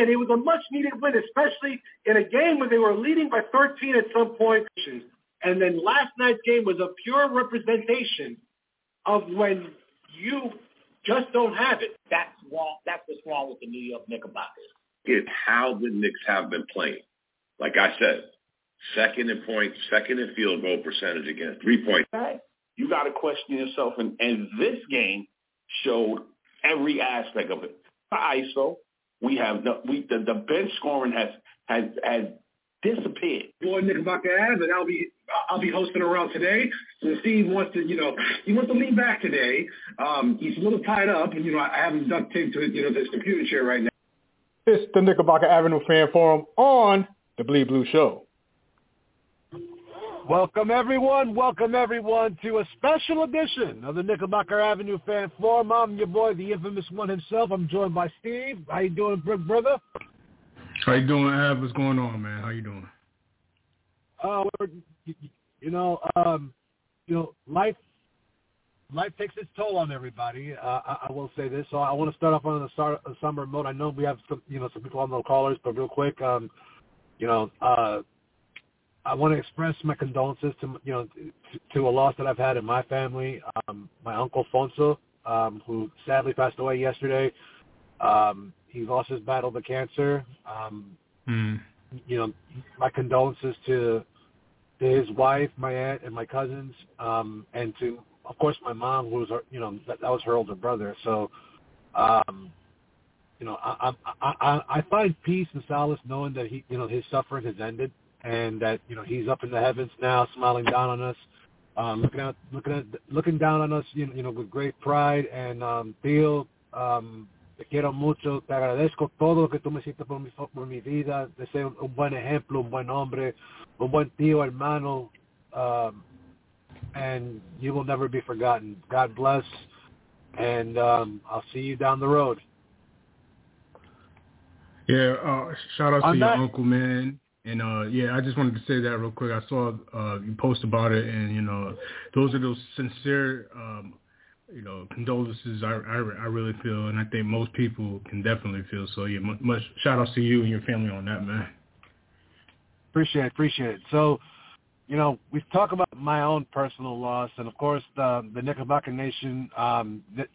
And it was a much-needed win, especially in a game where they were leading by 13 at some point. And then last night's game was a pure representation of when you just don't have it. That's wrong. That's what's wrong with the New York Knickerbockers. It's how the Knicks have been playing. Like I said, second in points, second in field goal percentage again, three point. You got to question yourself, and, and this game showed every aspect of it. The ISO, we have the we the, the bench scoring has has has disappeared. Boy, Knickerbocker Ave, and I'll be I'll be hosting around today. So Steve wants to, you know, he wants to lean back today. Um, he's a little tied up, and you know, I have him duct taped to you know this computer chair right now. It's the Knickerbocker Avenue Fan Forum on the Bleed Blue Show. Welcome everyone, welcome everyone to a special edition of the Knickerbocker Avenue Fan Forum. I'm your boy, the infamous one himself. I'm joined by Steve. How you doing, brother? How you doing, Ab? What's going on, man? How you doing? Uh, you know, um, you know, life life takes its toll on everybody. Uh, I, I will say this, so I want to start off on the start a summer mode. I know we have some, you know, some people on the callers, but real quick, um, you know, uh, I want to express my condolences to you know to, to a loss that I've had in my family. Um, my uncle Fonso, um, who sadly passed away yesterday. Um, he lost his battle to cancer. Um, mm. You know, my condolences to to his wife, my aunt, and my cousins, um, and to of course my mom, who was her, you know that, that was her older brother. So, um, you know, I, I I I find peace and solace knowing that he, you know, his suffering has ended and that you know he's up in the heavens now, smiling down on us, um, looking at looking at looking down on us, you know, you know with great pride. And um, Tío, um, te quiero mucho, te agradezco todo lo que tú me hiciste por mi, por mi vida. Deseo un buen ejemplo, un buen hombre, un buen tío, hermano, um, and you will never be forgotten. God bless, and um, I'll see you down the road. Yeah, uh, shout out On to that- your uncle, man. And uh yeah, I just wanted to say that real quick. I saw uh you post about it and you know, those are those sincere um you know, condolences I, I I really feel and I think most people can definitely feel. So yeah, much, shout outs to you and your family on that, man. Appreciate it, appreciate it. So, you know, we've talked about my own personal loss, and of course, the the Knickerbocker Nation. Um, that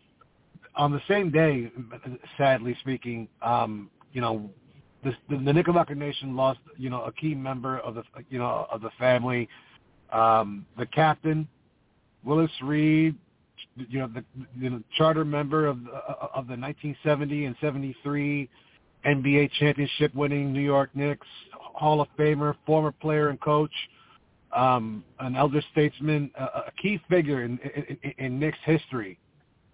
on the same day, sadly speaking, um, you know, the, the, the Knickerbocker Nation lost, you know, a key member of the, you know, of the family, um, the captain, Willis Reed, you know, the you know, charter member of of the 1970 and 73 NBA championship winning New York Knicks, Hall of Famer, former player and coach, um, an elder statesman, a, a key figure in, in, in Knicks history.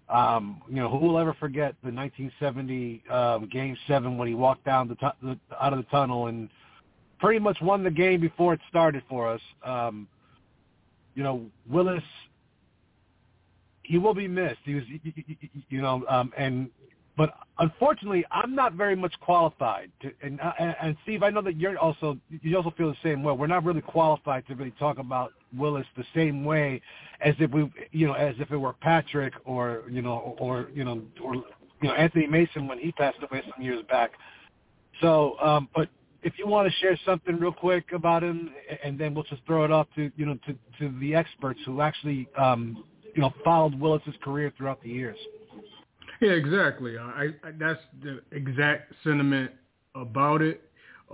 Um, you know, who will ever forget the 1970 um, Game Seven when he walked down the, tu- the out of the tunnel and pretty much won the game before it started for us. Um, you know, Willis, he will be missed. He was, you know, um, and but unfortunately, I'm not very much qualified to. And, and, and Steve, I know that you're also you also feel the same way. We're not really qualified to really talk about Willis the same way as if we, you know, as if it were Patrick or you know, or you know, or you know Anthony Mason when he passed away some years back. So, um, but if you want to share something real quick about him, and then we'll just throw it off to you know to to the experts who actually um, you know followed Willis's career throughout the years. Yeah, exactly. I, I that's the exact sentiment about it.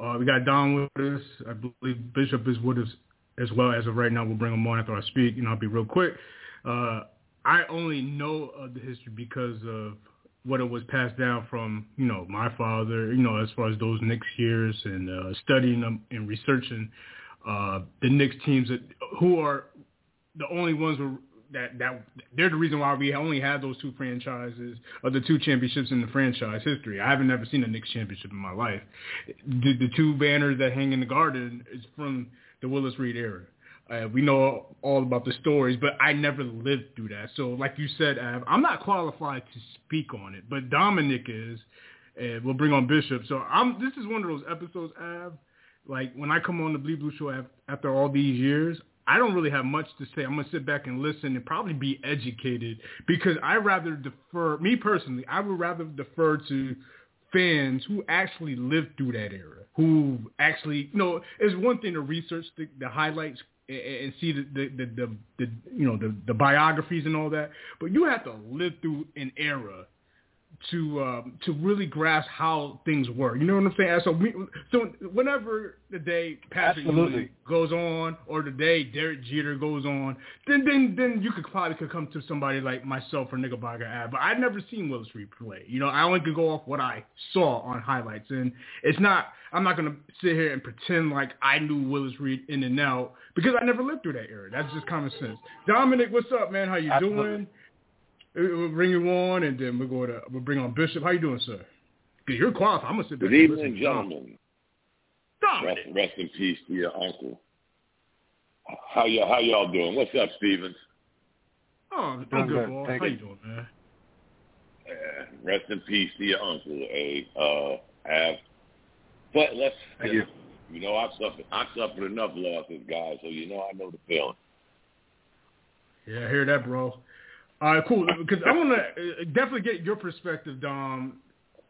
Uh, we got Don with us. I believe Bishop is with us as well as of right now. We'll bring him on after I speak. You know, I'll be real quick. Uh, I only know of the history because of what it was passed down from, you know, my father, you know, as far as those Knicks years and uh, studying them and researching uh, the Knicks teams that, who are the only ones that that they're the reason why we only have those two franchises or the two championships in the franchise history. I haven't ever seen a Knicks championship in my life. The, the two banners that hang in the garden is from the Willis Reed era. Uh, we know all about the stories, but I never lived through that. So, like you said, Av, I'm not qualified to speak on it, but Dominic is, and we'll bring on Bishop. So, I'm. This is one of those episodes, Av. Like when I come on the Bleed Blue Show after all these years, I don't really have much to say. I'm gonna sit back and listen and probably be educated because I rather defer. Me personally, I would rather defer to fans who actually lived through that era, who actually, you know, it's one thing to research the, the highlights and, see the the, the the the you know the the biographies and all that, but you have to live through an era to um, to really grasp how things work. You know what I'm saying? So we, so whenever the day Patrick Ewing goes on, or the day Derek Jeter goes on, then then then you could probably could come to somebody like myself or Knickerbocker Ab. But I've never seen Willis Reed play. You know, I only could go off what I saw on highlights, and it's not. I'm not gonna sit here and pretend like I knew Willis Reed in and out because I never lived through that era. That's just common sense. Dominic, what's up, man? How you Absolutely. doing? We'll bring you on, and then we'll go to we'll bring on Bishop. How you doing, sir? Because you're qualified. I'm gonna sit back. Good and evening, listen. gentlemen. Rest, rest in peace to your uncle. How y'all how y'all doing? What's up, Stevens? Oh, Doing I'm good, good. boy. How you. you doing, man? Uh, rest in peace to your uncle, a uh have but let's Thank you. you know I've suffered I've suffered enough losses, guys, so you know I know the feeling. Yeah, I hear that, bro. All right, cool. Because I want to definitely get your perspective, Dom.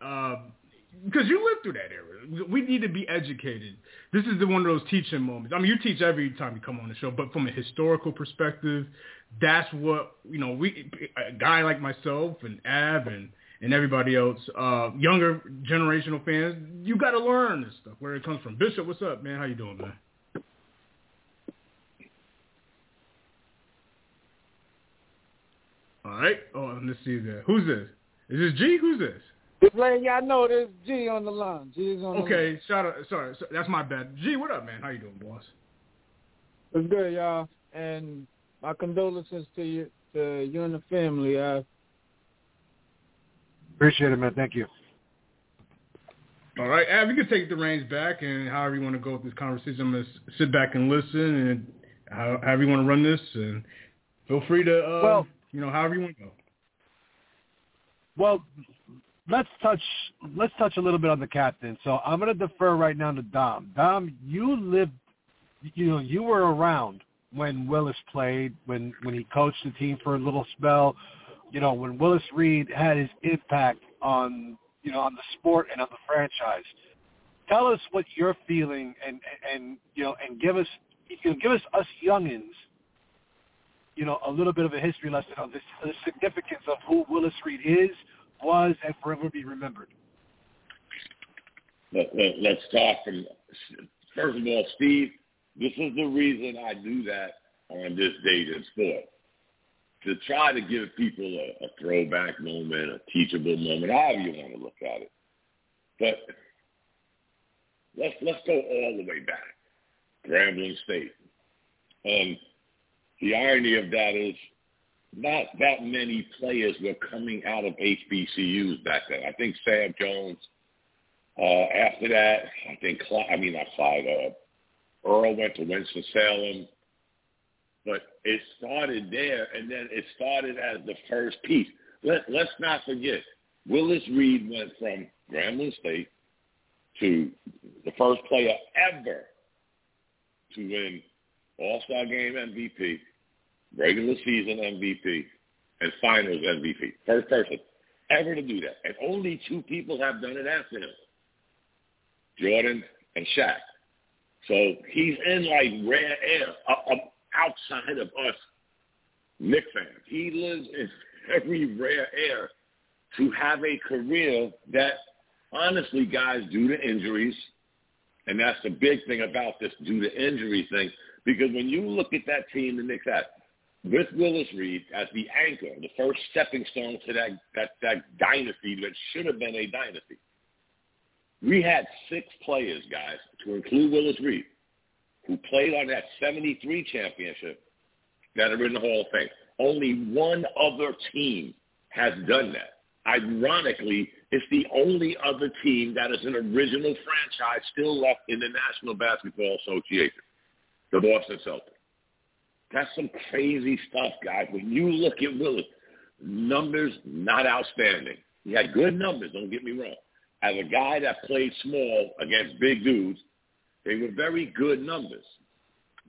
Because you lived through that era. We need to be educated. This is the one of those teaching moments. I mean, you teach every time you come on the show, but from a historical perspective, that's what you know. We a guy like myself and Ab and and everybody else, uh, younger generational fans, you got to learn this stuff where it comes from. Bishop, what's up, man? How you doing, man? All right. Oh, let's see there. Who's this? Is this G? Who's this? Just letting y'all know there's G on the line. G is on the line. Okay, shout out. Sorry, so- that's my bad. G, what up, man? How you doing, boss? It's good, y'all. And my condolences to you, to you and the family. Uh, Appreciate it, man. Thank you. All right, Ab, you can take the reins back, and however you want to go with this conversation, I'm gonna sit back and listen, and how, however you want to run this, and feel free to, uh, Well- you know, however you want to go. Well, let's touch let's touch a little bit on the captain. So I'm going to defer right now to Dom. Dom, you lived, you know, you were around when Willis played, when when he coached the team for a little spell. You know, when Willis Reed had his impact on you know on the sport and on the franchise. Tell us what you're feeling, and and you know, and give us you know, give us us youngins you know, a little bit of a history lesson on this, the significance of who Willis Reed is, was, and forever be remembered. Let, let, let's start from first of all, Steve. This is the reason I do that on this date in sport to try to give people a, a throwback moment, a teachable moment, however you want to look at it. But let's let's go all the way back, Grambling State, and the irony of that is not that many players were coming out of HBCUs back then. I think Sam Jones. Uh, after that, I think Clyde, I mean not Clyde. Uh, Earl went to Winston Salem, but it started there, and then it started as the first piece. Let Let's not forget, Willis Reed went from Grambling State to the first player ever to win All-Star Game MVP, regular season MVP, and Finals MVP. First person ever to do that, and only two people have done it after him: Jordan and Shaq. So he's in like rare air, uh, uh, outside of us Knick fans. He lives in every rare air to have a career that, honestly, guys, due to injuries, and that's the big thing about this due to injury thing, because when you look at that team the Knicks had, with Willis Reed as the anchor, the first stepping stone to that, that, that dynasty that should have been a dynasty. We had six players, guys, to include Willis Reed, who played on that 73 championship that are in the Hall of Fame. Only one other team has done that. Ironically, it's the only other team that is an original franchise still left in the National Basketball Association, the Boston Celtics. That's some crazy stuff, guys. When you look at Willis, numbers not outstanding. He had good numbers, don't get me wrong. As a guy that played small against big dudes, they were very good numbers.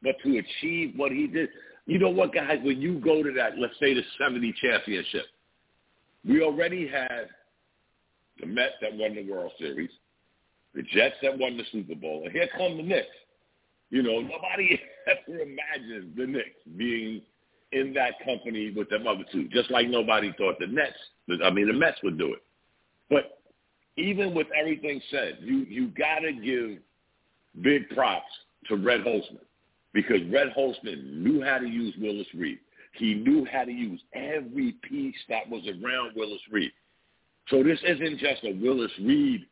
But to achieve what he did, you know what, guys, when you go to that, let's say the 70 championship, we already had the Mets that won the World Series, the Jets that won the Super Bowl, and here come the Knicks. You know, nobody ever imagined the Knicks being in that company with them other two, just like nobody thought the Nets, I mean, the Mets would do it. But even with everything said, you you got to give big props to Red Holzman because Red Holzman knew how to use Willis Reed. He knew how to use every piece that was around Willis Reed. So this isn't just a Willis Reed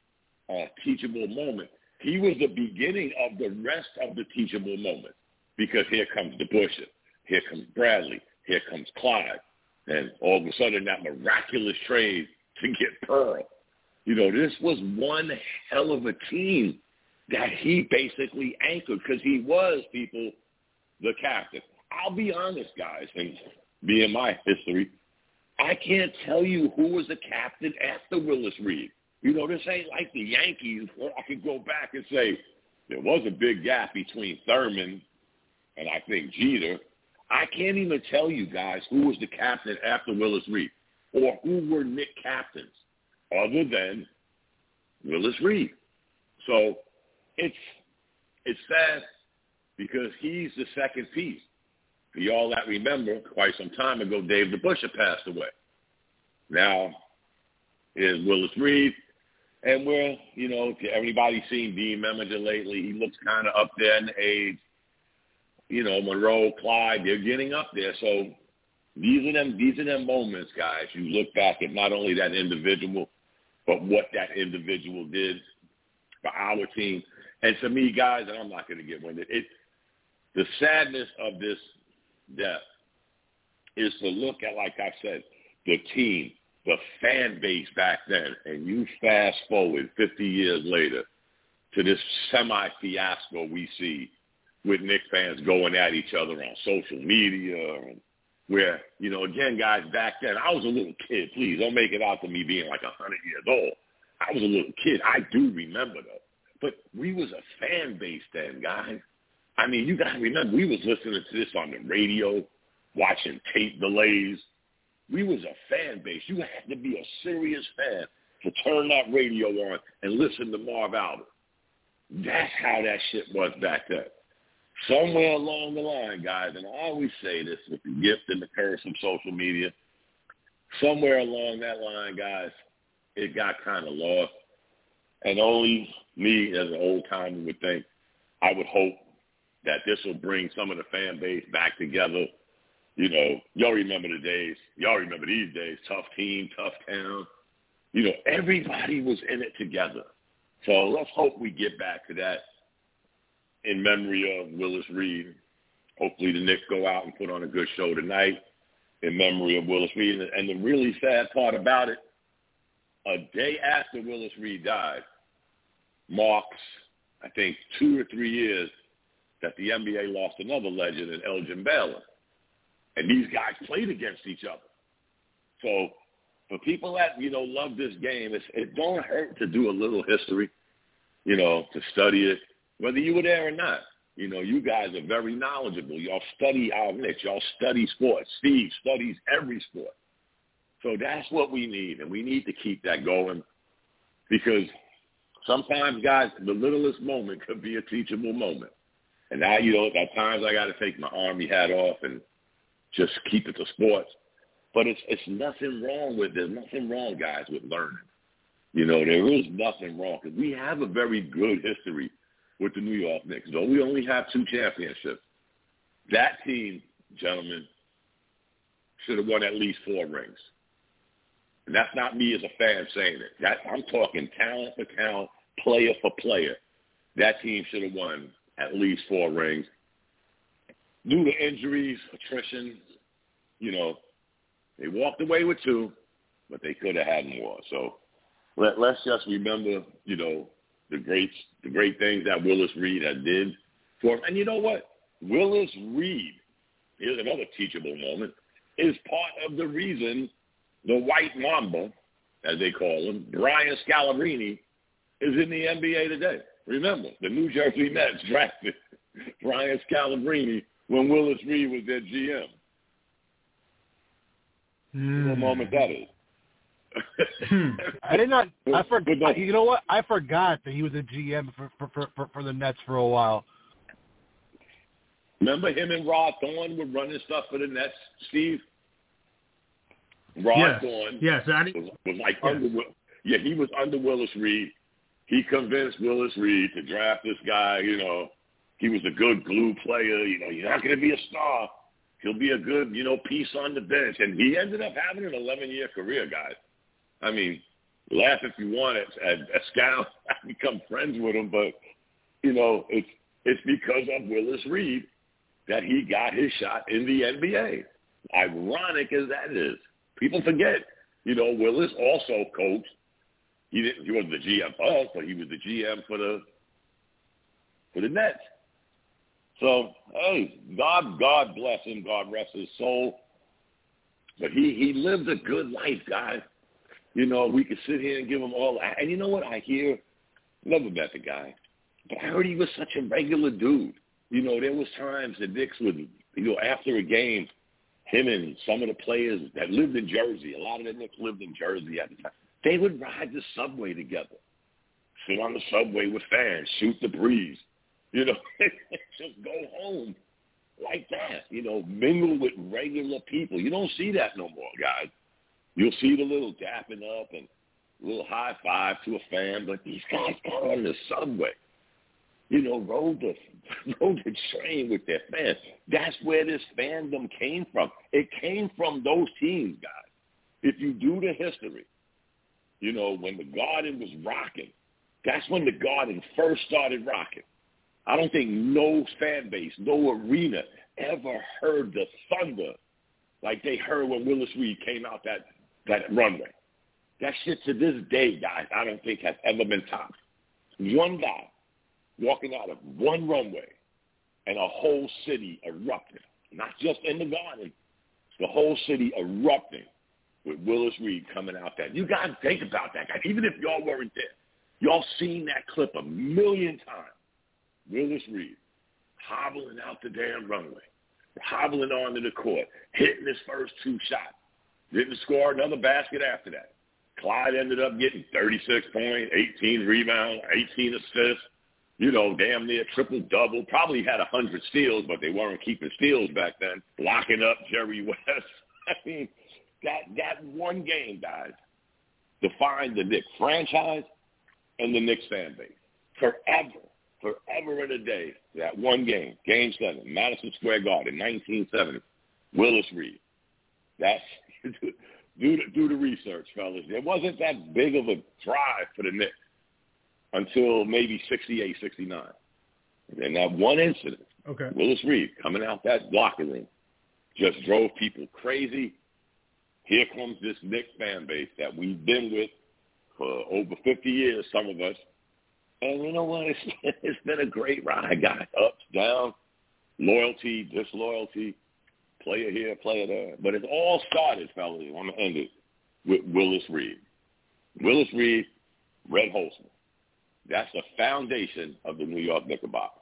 uh, teachable moment. He was the beginning of the rest of the teachable moment because here comes DeBusschere, here comes Bradley, here comes Clyde, and all of a sudden that miraculous trade to get Pearl. You know, this was one hell of a team that he basically anchored because he was, people, the captain. I'll be honest, guys, and being my history, I can't tell you who was the captain after Willis Reed. You know, this ain't like the Yankees where I could go back and say there was a big gap between Thurman and I think Jeter. I can't even tell you guys who was the captain after Willis Reed or who were Knick captains other than Willis Reed. So it's it's sad because he's the second piece. For y'all that remember, quite some time ago, Dave DeBusschere passed away. Now is Willis Reed. And we're, you know, everybody's seen Dean Meminger lately. He looks kind of up there in age. You know, Monroe, Clyde, they're getting up there. So these are them. These are them moments, guys. You look back at not only that individual, but what that individual did for our team. And to me, guys, and I'm not going to get winded. It, the sadness of this death is to look at, like I said, the team, the fan base back then, and you fast forward 50 years later to this semi-fiasco we see with Knick fans going at each other on social media and where, you know, again, guys, back then, I was a little kid. Please don't make it out to me being like a 100 years old. I was a little kid. I do remember, though. But we was a fan base then, guys. I mean, you got to remember, we was listening to this on the radio, watching tape delays, we was a fan base. You had to be a serious fan to turn that radio on and listen to Marv Albert. That's how that shit was back then. Somewhere along the line, guys, and I always say this with the gift and the curse of social media, somewhere along that line, guys, it got kind of lost. And only me as an old timer would think, I would hope that this will bring some of the fan base back together you know, y'all remember the days. Y'all remember these days. Tough team, tough town. You know, everybody was in it together. So let's hope we get back to that in memory of Willis Reed. Hopefully the Knicks go out and put on a good show tonight in memory of Willis Reed. And the really sad part about it, a day after Willis Reed died, marks, I think, two or three years that the NBA lost another legend in Elgin Baylor. And these guys played against each other. So for people that, you know, love this game, it's, it don't hurt to do a little history, you know, to study it, whether you were there or not. You know, you guys are very knowledgeable. Y'all study our niche. Y'all study sports. Steve studies every sport. So that's what we need, and we need to keep that going because sometimes, guys, the littlest moment could be a teachable moment. And now, you know, at times I got to take my army hat off and just keep it to sports. But it's it's nothing wrong with there's nothing wrong, guys, with learning. You know, there is nothing wrong because we have a very good history with the New York Knicks. Though we only have two championships, that team, gentlemen, should have won at least four rings. And that's not me as a fan saying it. That I'm talking talent for talent, player for player. That team should have won at least four rings due to injuries, attrition, you know, they walked away with two, but they could have had more. So let, let's just remember, you know, the great the great things that Willis Reed had did for him. And you know what? Willis Reed, here's another teachable moment, is part of the reason the White Mamba, as they call him, Brian Scalabrine, is in the NBA today. Remember, the New Jersey Nets drafted Brian Scalabrine when Willis Reed was their GM. Mm. What moment that is. I did not. I forgot. You know what? I forgot that he was a GM for for for, for, for the Nets for a while. Remember him and Rod Thorn were running stuff for the Nets, Steve? Rod yes. Thorn Yes. I was, was like Yes. under yeah, he was under Willis Reed. He convinced Willis Reed to draft this guy, you know. He was a good glue player, you know, he's not gonna be a star. He'll be a good, you know, piece on the bench. And he ended up having an eleven year career, guys. I mean, laugh if you want it at, at Scout. I become friends with him, but you know, it's it's because of Willis Reed that he got his shot in the NBA. Ironic as that is, people forget. You know, Willis also coached. He didn't. He wasn't the GM for us, but he was the GM for the for the Nets. So hey, God, God bless him. God rest his soul. But he he lived a good life, guys. You know, we could sit here and give him all. And you know what? I hear. Never met the guy, but I heard he was such a regular dude. You know, there was times that Knicks would, you know, after a game, him and some of the players that lived in Jersey, a lot of the Knicks lived in Jersey at the time, they would ride the subway together, sit on the subway with fans, shoot the breeze, you know, just go home like that, you know, mingle with regular people. You don't see that no more, guys. You'll see the little dapping up and a little high five to a fan, but these guys got on the subway you know, rode the rode the train with their fans. That's where this fandom came from. It came from those teams, guys. If you do the history, you know, when the Garden was rocking, that's when the Garden first started rocking. I don't think no fan base, no arena ever heard the thunder like they heard when Willis Reed came out that that runway. That shit to this day, guys, I don't think has ever been topped. One guy walking out of one runway and a whole city erupting, not just in the garden, the whole city erupting with Willis Reed coming out that. You to think about that, guys. Even if y'all weren't there, y'all seen that clip a million times. Willis Reed hobbling out the damn runway, hobbling onto the court, hitting his first two shots. Didn't score another basket after that. Clyde ended up getting 36 points, 18 rebounds, 18 assists you know, damn near triple double. Probably had a hundred steals, but they weren't keeping steals back then. Locking up Jerry West. I mean, that that one game, guys, defined the Knicks franchise and the Knicks fan base forever, forever and a day. That one game, Game Seven, Madison Square Garden, 1970. Willis Reed. That's do the, do the research, fellas. It wasn't that big of a drive for the Knicks until maybe 68, 69. And that one incident, okay. Willis Reed coming out that locker room, just drove people crazy. Here comes this Knicks fan base that we've been with for over 50 years, some of us. And you know what? It's, it's been a great ride, guys. Ups, downs, loyalty, disloyalty, player here, player there. But it all started, fellas, I'm going to end it, with Willis Reed. Willis Reed, Red Holzman. That's the foundation of the New York Knickerbockers.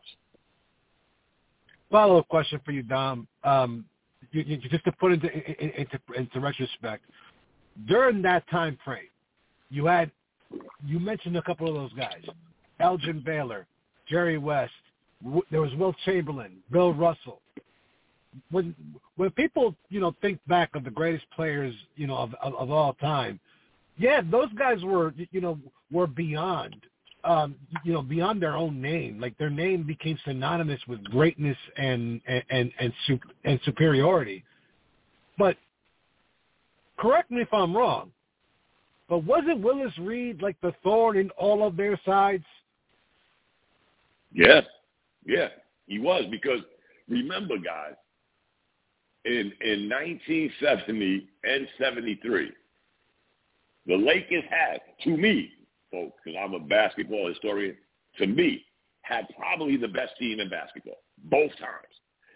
Follow-up question for you, Dom. Um, you, you, just to put into, into into retrospect, during that time frame, you had you mentioned a couple of those guys: Elgin Baylor, Jerry West. There was Wilt Chamberlain, Bill Russell. When when people you know think back of the greatest players you know of of, of all time, yeah, those guys were you know were beyond um, you know, beyond their own name. Like their name became synonymous with greatness and and and and, su- and superiority. But correct me if I'm wrong. But wasn't Willis Reed like the thorn in all of their sides? Yeah, yeah, he was because remember, guys, in in 1970 and 73, the Lakers had, to me, folks, because I'm a basketball historian, to me, had probably the best team in basketball both times.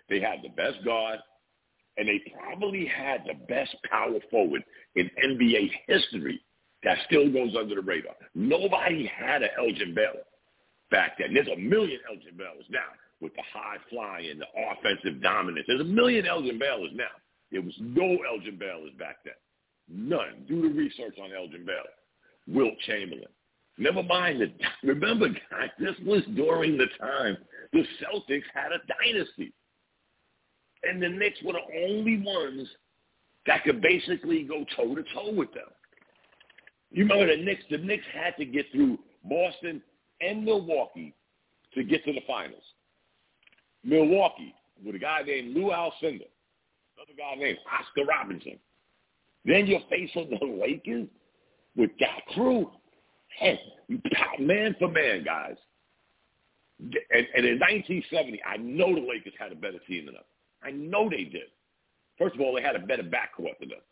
They had the best guard, and they probably had the best power forward in NBA history that still goes under the radar. Nobody had an Elgin Baylor back then. There's a million Elgin Baylors now with the high flying, the offensive dominance. There's a million Elgin Baylors now. There was no Elgin Baylors back then. None. Do the research on Elgin Baylor. Wilt Chamberlain. Never mind the remember guys, this was during the time the Celtics had a dynasty. And the Knicks were the only ones that could basically go toe to toe with them. You remember the Knicks? The Knicks had to get through Boston and Milwaukee to get to the finals. Milwaukee with a guy named Lou Alcindor, another guy named Oscar Robertson. Then you're facing the Lakers with that crew. Hey, man for man, guys. And, and in 1970, I know the Lakers had a better team than us. I know they did. First of all, they had a better backcourt than us.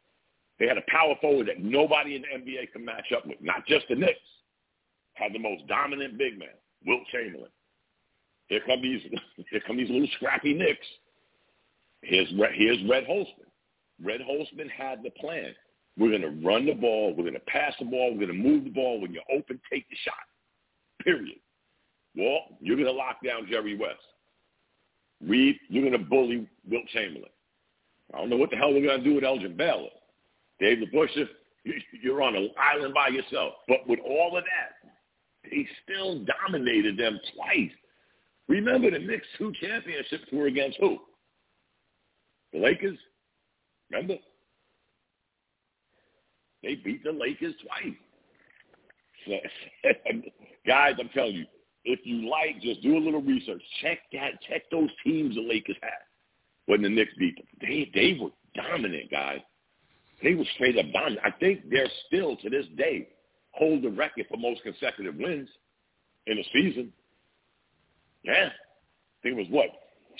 They had a power forward that nobody in the NBA could match up with, not just the Knicks. Had the most dominant big man, Wilt Chamberlain. Here come these, here come these little scrappy Knicks. Here's here's Red Holzman. Red Holzman had the plan. We're going to run the ball. We're going to pass the ball. We're going to move the ball. When you're open, take the shot. Period. Well, you're going to lock down Jerry West. Reed, you're going to bully Wilt Chamberlain. I don't know what the hell we're going to do with Elgin Baylor. DeBusschere, you're on an island by yourself. But with all of that, he still dominated them twice. Remember the Knicks' two championships were against who? The Lakers. Remember? They beat the Lakers twice. Guys, I'm telling you, if you like, just do a little research. Check that. Check those teams the Lakers had when the Knicks beat them. They they were dominant, guys. They were straight up dominant. I think they're still to this day hold the record for most consecutive wins in a season. Yeah. I think it was what,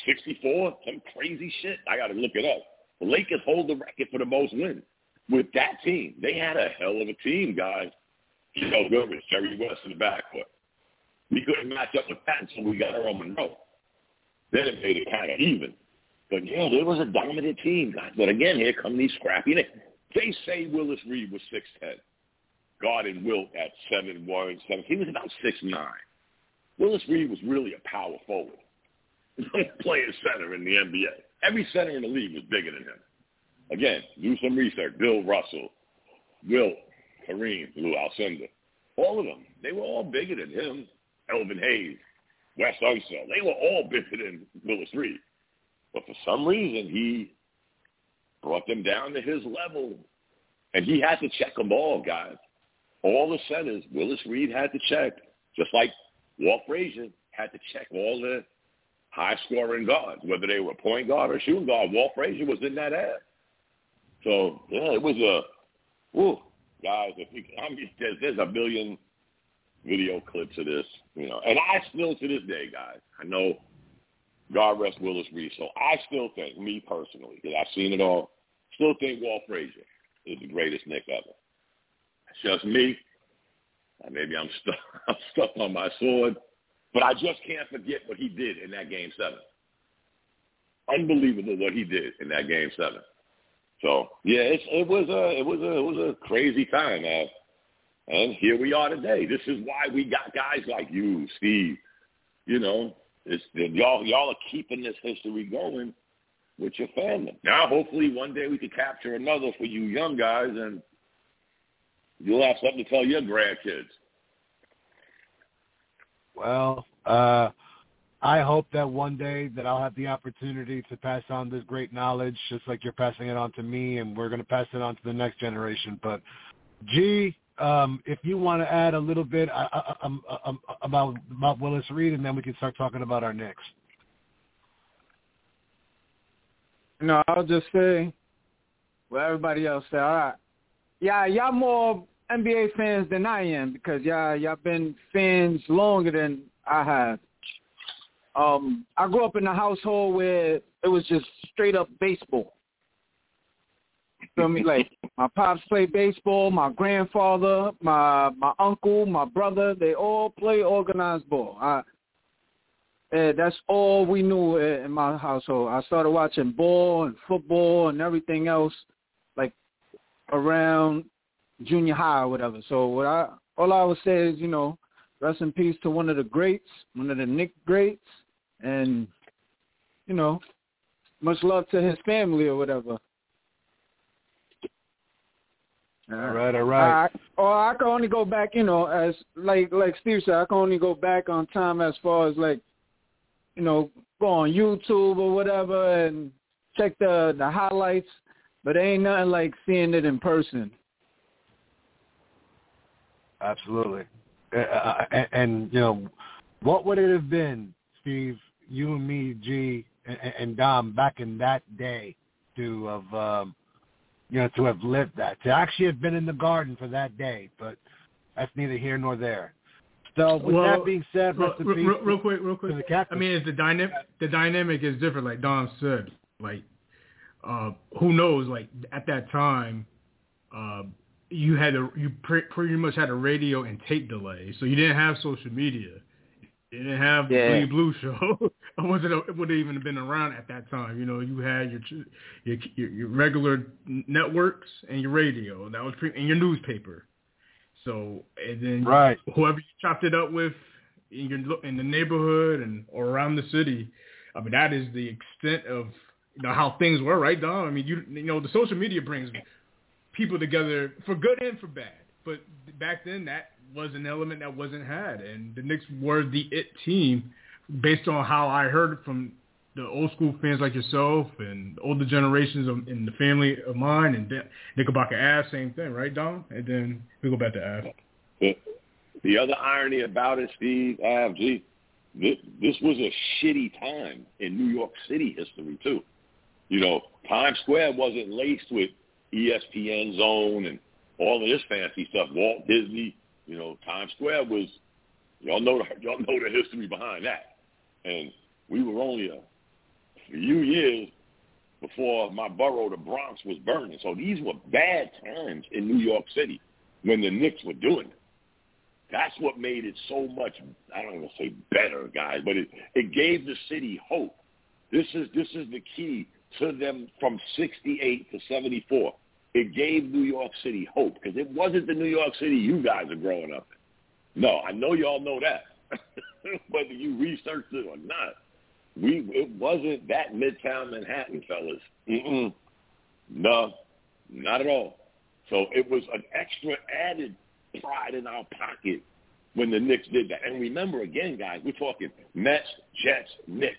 64? Some crazy shit? I got to look it up. The Lakers hold the record for the most wins with that team. They had a hell of a team, guys. You know, Goodrich, Jerry West in the backcourt. We couldn't match up with that until we got Earl Monroe. Then it made it kind of even. But yeah, there was a dominant team, guys. But again, here come these scrappy. They, they say Willis Reed was 6'10" guarded Wilt at seven one, seven. He was about six nine. Willis Reed was really a power forward. Playing center in the NBA. Every center in the league was bigger than him. Again, do some research. Bill Russell, Wilt, Kareem, Lou Alcindor, all of them. They were all bigger than him. Elvin Hayes, Wes Unseld. They were all bigger than Willis Reed. But for some reason, he brought them down to his level. And he had to check them all, guys. All the centers, Willis Reed had to check, just like Walt Frazier had to check all the high-scoring guards, whether they were point guard or shooting guard. Walt Frazier was in that ad. So, yeah, it was a, whew, guys, if you, I mean, there's, there's a million video clips of this, you know. And I still, to this day, guys, I know God rest Willis Reed. So I still think, me personally, because I've seen it all, still think Walt Frazier is the greatest Knick ever. It's just me. Maybe I'm stuck, I'm stuck on my sword, but I just can't forget what he did in that game seven. Unbelievable what he did in that game seven. So yeah, it's, it was a it was a it was a crazy time, man. And here we are today. This is why we got guys like you, Steve. You know, it's y'all y'all are keeping this history going with your family. Now, hopefully, one day we could capture another for you young guys, and you'll have something to tell your grandkids. Well, uh, I hope that one day that I'll have the opportunity to pass on this great knowledge, just like you're passing it on to me, and we're going to pass it on to the next generation. But, G, um, if you want to add a little bit uh, uh, um, uh, um, about about Willis Reed, and then we can start talking about our next. No, I'll just say what everybody else said. All right, yeah, y'all more NBA fans than I am because y'all y'all been fans longer than I have. Um, I grew up in a household where it was just straight up baseball. Feel me? Like my pops played baseball, my grandfather, my my uncle, my brother, they all play organized ball. I and that's all we knew in my household. I started watching ball and football and everything else like around junior high or whatever. So what I all I would say is, you know, rest in peace to one of the greats, one of the Knick greats, and you know, much love to his family or whatever. All right, all right. I, or I can only go back, you know, as like like Steve said, I can only go back on time as far as like, you know, go on YouTube or whatever and check the the highlights. But ain't nothing like seeing it in person. Absolutely. Uh, and, and you know, what would it have been, Steve, you and me, G, and, and Dom, back in that day, to have, um, you know, to have lived that, to actually have been in the garden for that day. But that's neither here nor there. So with well, that being said, real, real, real, quick, real quick. I mean, it's the dynamic. The dynamic is different, like Dom said. Like, uh, who knows? Like at that time, uh, you had a you pre- pretty much had a radio and tape delay, so you didn't have social media. You didn't have the yeah. Bleed Blue show. it wasn't. It would have even been around at that time. You know, you had your your your, regular networks and your radio. That was pre- and your newspaper. So and then right. whoever you chopped it up with in your in the neighborhood and or around the city, I mean that is the extent of you know how things were, right, Don? I mean you you know the social media brings people together for good and for bad. But back then that was an element that wasn't had, and the Knicks were the it team based on how I heard it from the old school fans like yourself and older generations of, in the family of mine and Knickerbocker Ave, same thing, right, Dom? And then we go back to Ave. The, the other irony about it, Steve, Av, G, this, this was a shitty time in New York City history too. You know, Times Square wasn't laced with ESPN Zone and all of this fancy stuff. Walt Disney, you know, Times Square was y'all know y'all know the history behind that. And we were only a few years before my borough, the Bronx, was burning. So these were bad times in New York City when the Knicks were doing it. That's what made it so much, I don't to say better, guys, but it, it gave the city hope. This is, this is the key to them from 68 to 74. It gave New York City hope because it wasn't the New York City you guys are growing up in. No, I know y'all know that, whether you researched it or not we it wasn't that Midtown Manhattan, fellas. Mm-mm. No, not at all. So it was an extra added pride in our pocket when the Knicks did that. And remember, again, guys, we're talking Mets, Jets, Knicks.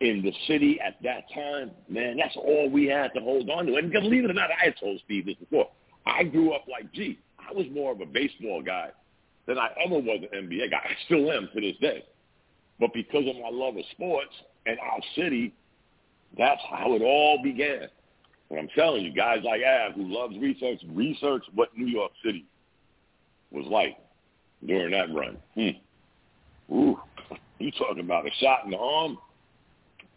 In the city at that time, man, that's all we had to hold on to. And believe it or not, I had told Steve this before. I grew up like, gee, I was more of a baseball guy than I ever was an NBA guy. I still am to this day. But because of my love of sports and our city, that's how it all began. And I'm telling you, guys like Av, who loves research, research what New York City was like during that run. Hmm. Ooh, you talking about a shot in the arm?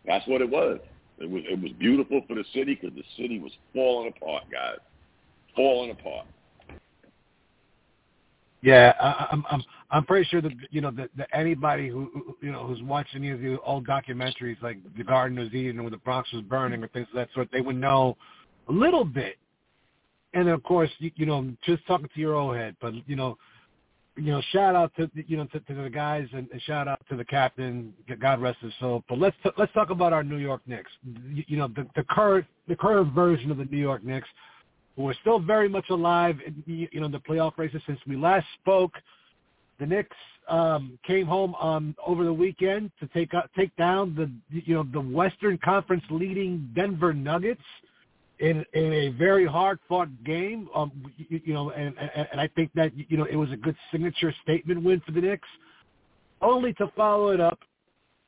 That's what it was. It was it was beautiful for the city because the city was falling apart, guys, falling apart. Yeah, I, I'm I'm I'm pretty sure that you know that, that anybody who you know who's watched any of the old documentaries like The Garden of Eden or the Bronx was burning or things of that sort, they would know a little bit. And of course, you, you know, just talking to your old head, but you know, you know, shout out to you know to, to the guys and, and shout out to the captain. God rest his soul. But let's t- let's talk about our New York Knicks. You, you know, the, the current the current version of the New York Knicks who are still very much alive in you know the playoff races since we last spoke. The Knicks um, came home um, over the weekend to take uh, take down the you know the Western Conference leading Denver Nuggets in in a very hard fought game. Um, you, you know, and, and and I think that you know it was a good signature statement win for the Knicks. Only to follow it up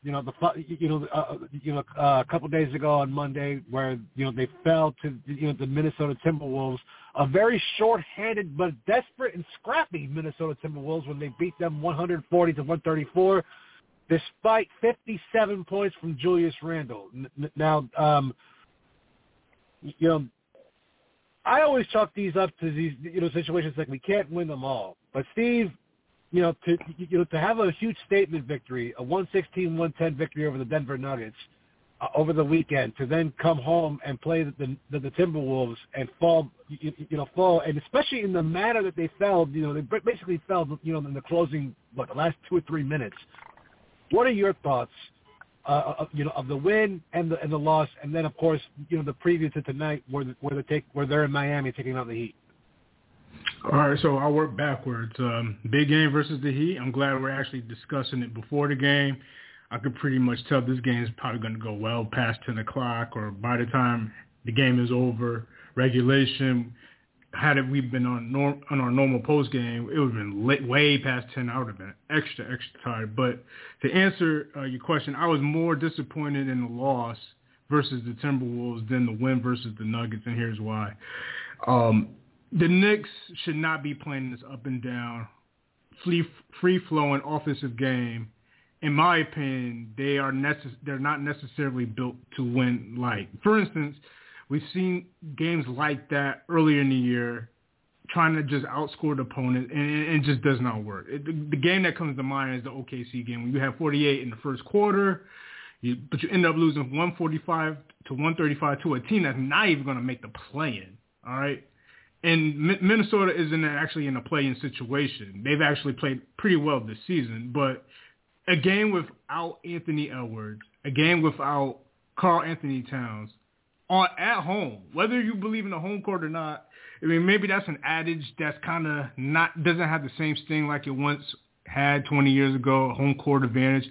you know the you know uh, you know uh, a couple days ago on Monday where you know they fell to you know the Minnesota Timberwolves, a very short-handed but desperate and scrappy Minnesota Timberwolves when they beat them 140 to 134, despite 57 points from Julius Randle. Now, um, you know, I always chalk these up to these you know situations like we can't win them all, but Steve you know, to you know to have a huge statement victory, a 116-110 victory over the Denver Nuggets uh, over the weekend, to then come home and play the, the the Timberwolves and fall, you, you know, fall, and especially in the manner that they fell, you know, they basically fell, you know, in the closing, what, the last two or three minutes. What are your thoughts, uh, of, you know, of the win and the and the loss, and then of course, you know, the preview to tonight, where the, where they take where they're in Miami taking out the Heat. All right, so I'll work backwards. Um, big game versus the Heat. I'm glad we're actually discussing it before the game. I could pretty much tell this game is probably going to go well past 10 o'clock or by the time the game is over, regulation, had it we been on norm, on our normal post game, it would have been way past 10. I would have been extra, extra tired. But to answer uh, your question, I was more disappointed in the loss versus the Timberwolves than the win versus the Nuggets, and here's why. Um, the Knicks should not be playing this up and down, free free flowing offensive game. In my opinion, they are necess- they're not necessarily built to win. Like for instance, we've seen games like that earlier in the year, trying to just outscore the opponent, and it, just does not work. It, the, game that comes to mind is the OKC game when you have 48 in the first quarter, you, but you end up losing 145 to 135 to a team that's not even going to make the play-in. All right and Minnesota isn't actually in a play-in situation. They've actually played pretty well this season, but a game without Anthony Edwards, a game without Karl-Anthony Towns, on at home, whether you believe in the home court or not, I mean maybe that's an adage that's kind of not doesn't have the same sting like it once had 20 years ago, home court advantage.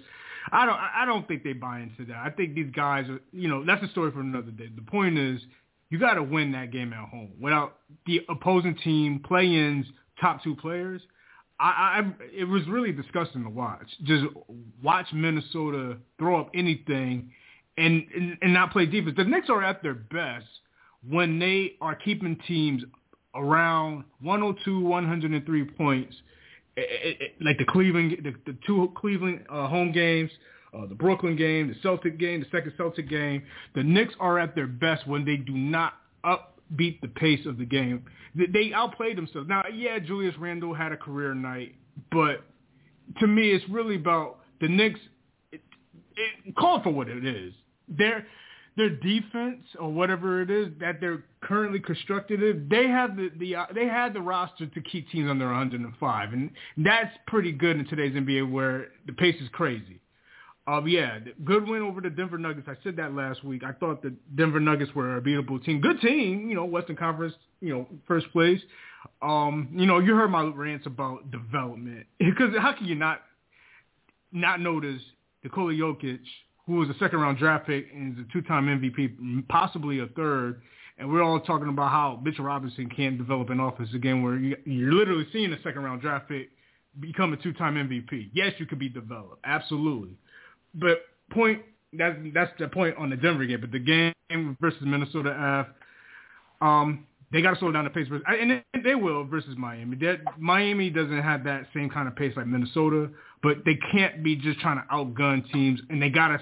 I don't I don't think they buy into that. I think these guys are, you know, that's a story for another day. The point is you got to win that game at home without the opposing team play-ins top two players. I, I it was really disgusting to watch. Just watch Minnesota throw up anything and, and and not play defense. The Knicks are at their best when they are keeping teams around 102, 103 points, it, it, it, like the Cleveland, the, the two Cleveland uh, home games uh, the Brooklyn game, the Celtic game, the second Celtic game. The Knicks are at their best when they do not upbeat the pace of the game. They, outplayed themselves. Now, yeah, Julius Randle had a career night, but to me, it's really about the Knicks. It, it, call for what it is. Their their defense or whatever it is that they're currently constructed, they have the, the uh, they had the roster to keep teams under 105, and that's pretty good in today's NBA where the pace is crazy. Um, yeah, good win over the Denver Nuggets. I said that last week. I thought the Denver Nuggets were a beatable team. Good team, you know, Western Conference, you know, first place. Um, you know, you heard my rants about development because how can you not not notice Nikola Jokic, who was a second round draft pick and is a two time MVP, possibly a third, and we're all talking about how Mitchell Robinson can't develop an offense again, where you, you're literally seeing a second round draft pick become a two time MVP. Yes, you could be developed, absolutely but point that's that's the point on the Denver game. But the game versus Minnesota F, um, they got to slow down the pace, versus, and they will versus Miami. That Miami doesn't have that same kind of pace like Minnesota, but they can't be just trying to outgun teams, and they got to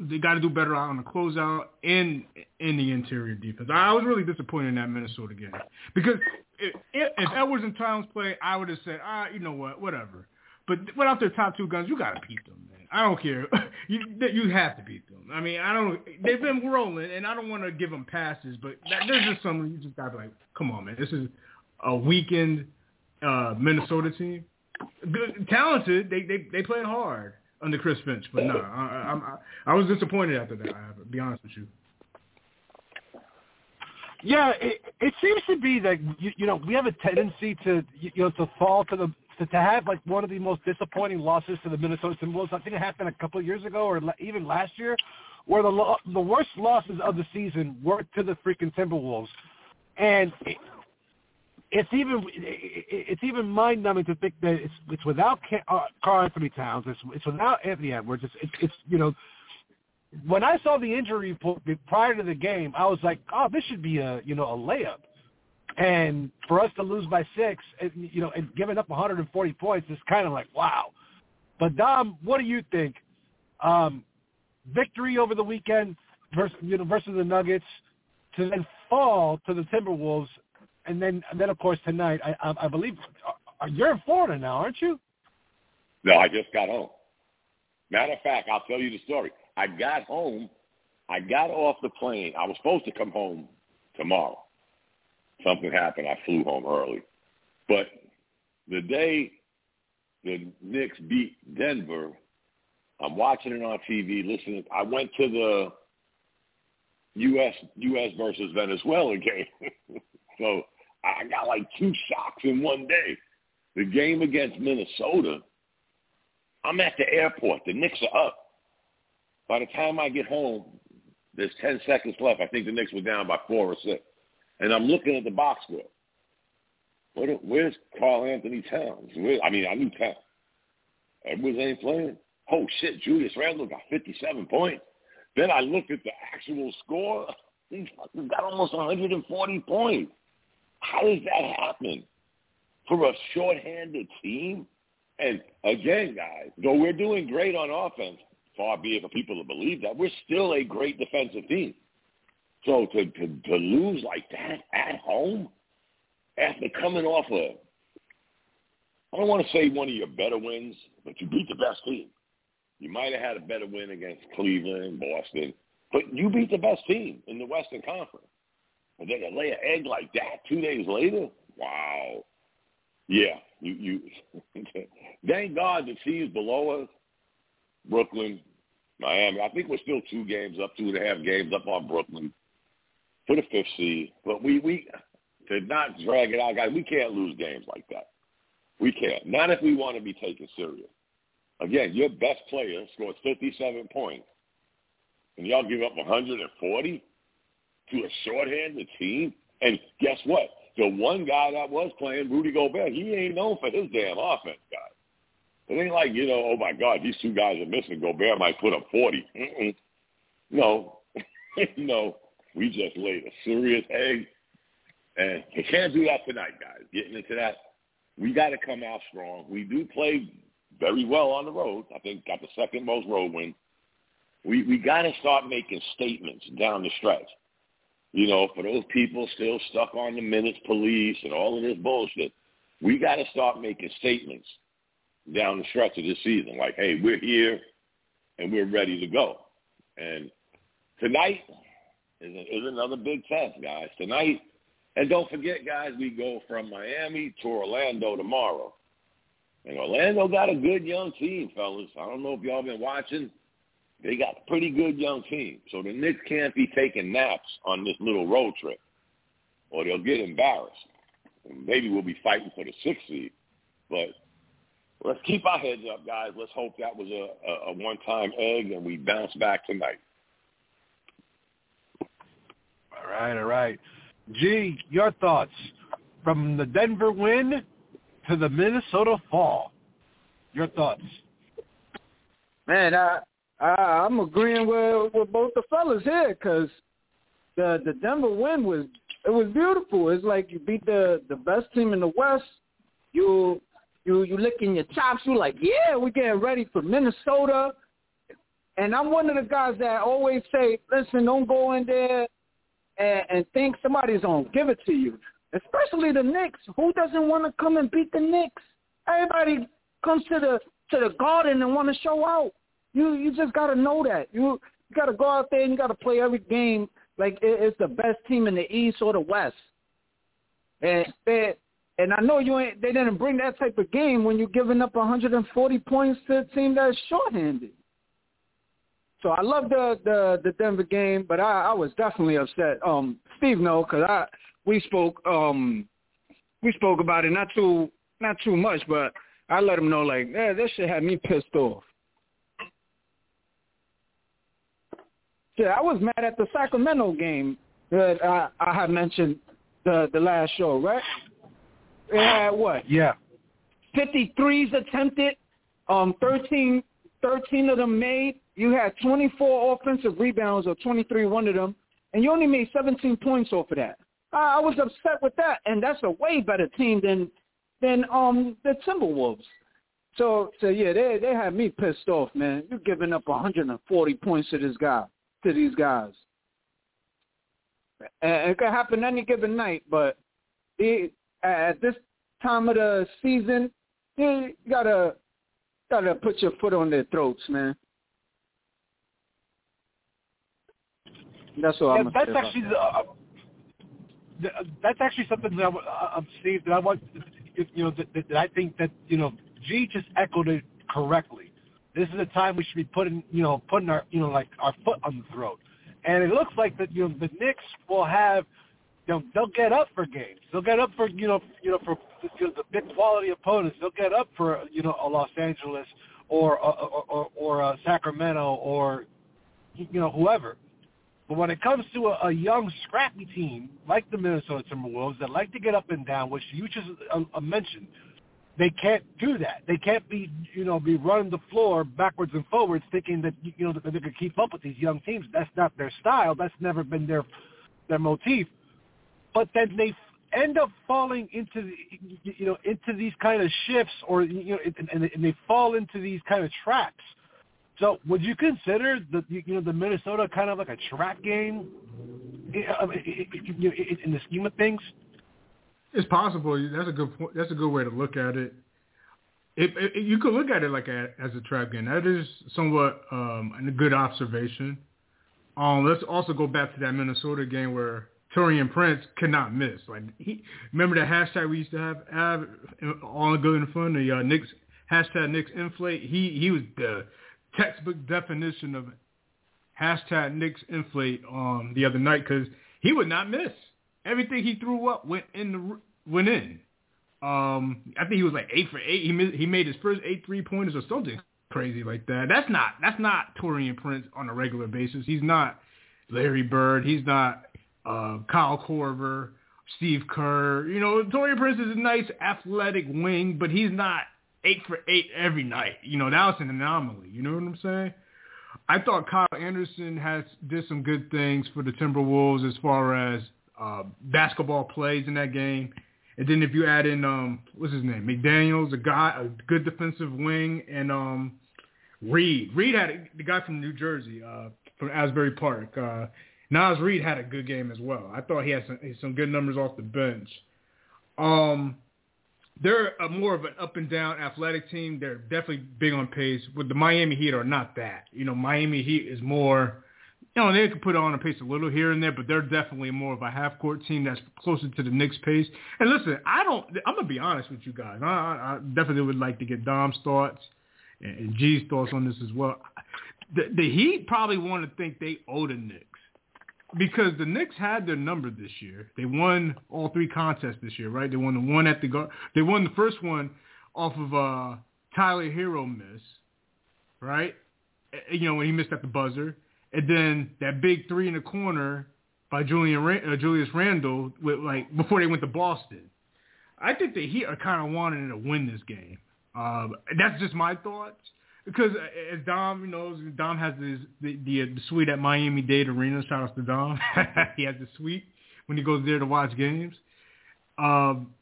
they got to do better on the closeout and in the interior defense. I was really disappointed in that Minnesota game because if, if Edwards and Towns play, I would have said, ah, you know what, whatever. But without their top two guns, you got to beat them. Man. I don't care. you you have to beat them. I mean, I don't. They've been rolling, and I don't want to give them passes, but that, there's just some you just gotta be like, come on, man. This is a weakened uh, Minnesota team. Good, talented. They they they played hard under Chris Finch, but no, I, I, I was disappointed after that. I have to be honest with you. Yeah, it, it seems to be that you, you know we have a tendency to you know to fall to the to, to have like one of the most disappointing losses to the Minnesota Timberwolves. I think it happened a couple of years ago or even last year, where the lo- the worst losses of the season were to the freaking Timberwolves, and it's even it's even mind numbing to think that it's it's without uh, Karl-Anthony Towns, it's it's without Anthony Edwards. It's, it's it's you know when I saw the injury report prior to the game, I was like, oh, this should be a you know a layup. And for us to lose by six, you know, and giving up 140 points is kind of like wow. But Dom, what do you think? Um, victory over the weekend versus you know versus the Nuggets to then fall to the Timberwolves, and then and then of course tonight, I I, I believe uh, you're in Florida now, aren't you? No, I just got home. Matter of fact, I'll tell you the story. I got home. I got off the plane. I was supposed to come home tomorrow something happened. I flew home early. But the day the Knicks beat Denver, I'm watching it on TV, listening. I went to the U.S. U.S. versus Venezuela game. so I got like two shocks in one day. The game against Minnesota, I'm at the airport. The Knicks are up. By the time I get home, there's 10 seconds left. I think the Knicks were down by four or six. And I'm looking at the box score. What, where's Karl-Anthony Towns? Where, I mean, I knew Towns. Edwards ain't playing. Oh, shit, Julius Randle got 57 points. Then I looked at the actual score. He got almost 140 points. How does that happen for a shorthanded team? And again, guys, though we're doing great on offense, far be it for people to believe that, we're still a great defensive team. So to, to, to lose like that at home after coming off a, I don't want to say one of your better wins, but you beat the best team. You might have had a better win against Cleveland, Boston, but you beat the best team in the Western Conference. And then to lay an egg like that two days later, wow. Yeah, you you. thank God the teams below us, Brooklyn, Miami. I think we're still two games up, two and a half games up on Brooklyn for the fifth seed. But we we to not drag it out, guys. We can't lose games like that. We can't. Not if we want to be taken serious. Again, your best player scored 57 points, and y'all give up 140 to a shorthanded team. And guess what? The one guy that was playing, Rudy Gobert, he ain't known for his damn offense, guys. It ain't like, you know, oh my God, these two guys are missing. Gobert might put up 40. Mm-mm. No, no, we just laid a serious egg. And you can't do that tonight, guys. Getting into that, we got to come out strong. We do play very well on the road. I think got the second most road win. We we got to start making statements down the stretch. You know, for those people still stuck on the minutes police and all of this bullshit, we got to start making statements down the stretch of this season. Like, hey, we're here and we're ready to go. And tonight is, is another big test, guys. Tonight, and don't forget, guys, we go from Miami to Orlando tomorrow. And Orlando got a good young team, fellas. I don't know if y'all been watching. They got a pretty good young team. So the Knicks can't be taking naps on this little road trip or they'll get embarrassed. And maybe we'll be fighting for the sixth seed. But let's keep our heads up, guys. Let's hope that was a, a, a one-time egg and we bounce back tonight. All right, all right. G, your thoughts from the Denver win to the Minnesota fall. Your thoughts? Man, I, I I'm agreeing with with both the fellas here because the the Denver win was it was beautiful. It's like you beat the the best team in the West. You you you licking your chops. You like, yeah, we're getting ready for Minnesota. And I'm one of the guys that always say, listen, don't go in there and, and think somebody's gonna give it to you especially the Knicks. Who doesn't want to come and beat the Knicks? Everybody comes to the to the Garden and want to show out. You you just got to know that. You you got to go out there and you got to play every game like it's the best team in the East or the West. And they, and I know you ain't. They didn't bring that type of game when you're giving up 140 points to a team that's shorthanded. So I love the the the Denver game, but I, I was definitely upset. Um, Steve, no, because I we spoke um we spoke about it not too not too much, but I let him know like, yeah, this shit had me pissed off. Yeah, I was mad at the Sacramento game that I, I had mentioned the the last show, right? It had what? Yeah. 53s attempted, um, 13, 13 of them made. You had 24 offensive rebounds, or 23, one of them, and you only made 17 points off of that. I was upset with that, and that's a way better team than than um the Timberwolves. So so yeah, they they had me pissed off, man. You're giving up 140 points to this guy, to these guys. And it could happen any given night, but it, at this time of the season, you gotta gotta put your foot on their throats, man. That's what yeah, I'm. That's actually uh, that's actually something that I, uh, Steve, that I want, you know, that, that I think that you know, G just echoed it correctly. This is a time we should be putting, you know, putting our, you know, like our foot on the throat. And it looks like that, you know, the Knicks will have they'll they'll get up for games. They'll get up for you know you know for you know, the big quality opponents. They'll get up for you know a Los Angeles or or or, or a Sacramento or you know whoever. But when it comes to a, a young, scrappy team like the Minnesota Timberwolves that like to get up and down, which you just uh, uh, mentioned, they can't do that. They can't be, you know, be running the floor backwards and forwards, thinking that you know that they could keep up with these young teams. That's not their style. That's never been their their motif. But then they end up falling into the, you know into these kind of shifts, or you know, and, and they fall into these kind of traps so would you consider the you know the Minnesota kind of like a trap game in the scheme of things? It's possible. That's a good point. That's a good way to look at it. It, it, you could look at it like a, as a trap game. That is somewhat um, a good observation. Um, let's also go back to that Minnesota game where Taurean Prince could not miss. Like he, remember the hashtag we used to have, have all good and fun. The uh, Knicks hashtag Knicks inflate. He he was the textbook definition of hashtag Knicks inflate um, the other night because he would not miss. Everything he threw up went in the went in. Um, I think he was like eight for eight. He missed, he made his first eight three pointers or something crazy like that. That's not that's not Taurean Prince on a regular basis. He's not Larry Bird. He's not uh, Kyle Korver, Steve Kerr. You know, Taurean Prince is a nice athletic wing, but he's not eight for eight every night. You know, that was an anomaly. You know what I'm saying? I thought Kyle Anderson has did some good things for the Timberwolves as far as uh, basketball plays in that game. And then if you add in um, what's his name, McDaniel's, a guy, a good defensive wing, and um, Reid. Reid had a, the guy from New Jersey, uh, from Asbury Park. Uh, Naz Reid had a good game as well. I thought he had some some good numbers off the bench. Um, they're a more of an up and down athletic team. They're definitely big on pace. But the Miami Heat are not that. You know, Miami Heat is more. You know, they can put on a pace a little here and there, but they're definitely more of a half court team that's closer to the Knicks pace. And listen, I don't. I'm gonna be honest with you guys. I, I definitely would like to get Dom's thoughts and, G's thoughts on this as well. The, the Heat probably want to think they owe the Knicks because the Knicks had their number this year. They won all three contests this year, right? They won the one at the. They won the first one off of uh, Tyler Herro miss, right? You know when he missed at the buzzer, and then that big three in the corner by Julian uh, Julius Randle with like before they went to Boston. I think the Heat are kind of wanting to win this game. Um, that's just my thoughts because uh, as Dom knows, Dom has this, the, the, the suite at Miami Dade Arena. Shout out to Dom. he has the suite when he goes there to watch games. Um,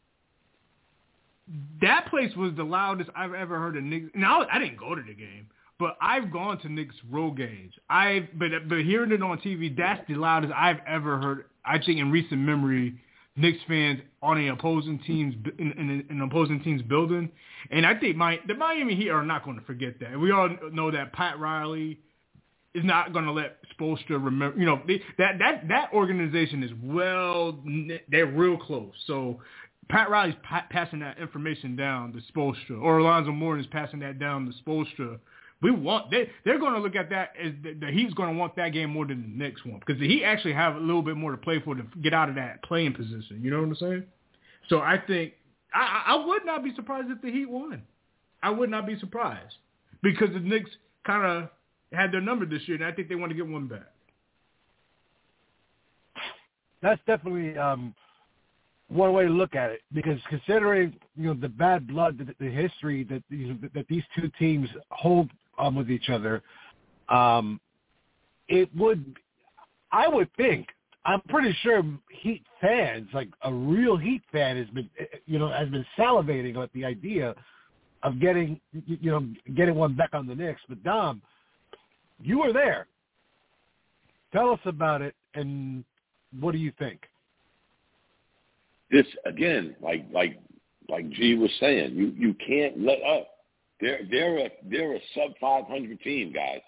that place was the loudest I've ever heard of Knicks. Now I didn't go to the game, but I've gone to Knicks road games. I've but but hearing it on TV, that's the loudest I've ever heard. I think in recent memory Knicks fans on an opposing teams in, in, in opposing teams building, and I think my the Miami Heat are not going to forget that. We all know that Pat Riley is not going to let Spoelstra remember. You know they, that that that organization is well, they're real close. So Pat Riley's pa- passing that information down to Spoelstra, or Alonzo Mourning is passing that down to Spoelstra we want they they're going to look at that as the, the Heat's going to want that game more than the next one because he actually have a little bit more to play for to get out of that playing position. You know what I'm saying? So I think I, I would not be surprised if the Heat won. I would not be surprised because the Knicks kind of had their number this year, and I think they want to get one back. That's definitely um, one way to look at it because considering you know the bad blood, the, the history that know, that these two teams hold um, with each other, um, it would, I would think, I'm pretty sure Heat fans, like a real Heat fan, has been, you know, has been salivating at the idea of getting, you know, getting one back on the Knicks. But Dom, you were there. Tell us about it, and what do you think? This again, like like like G was saying, you you can't let up. They're they're a they're a sub 500 team, guys.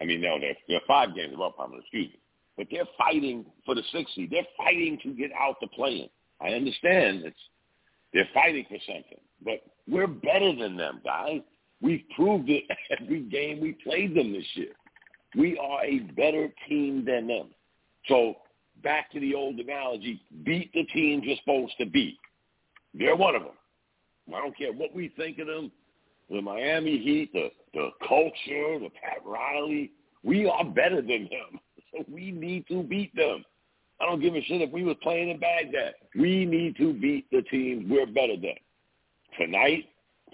I mean, no, they're they're five games above 500. Excuse me, but they're fighting for the 60. They're fighting to get out the play-in. I understand it's they're fighting for something, but we're better than them, guys. We've proved it every game we played them this year. We are a better team than them. So back to the old analogy, beat the teams you're supposed to beat. They're one of them. I don't care what we think of them, the Miami Heat, the, the culture, the Pat Riley. We are better than them. So we need to beat them. I don't give a shit if we was playing in Baghdad. We need to beat the teams we're better than. Tonight,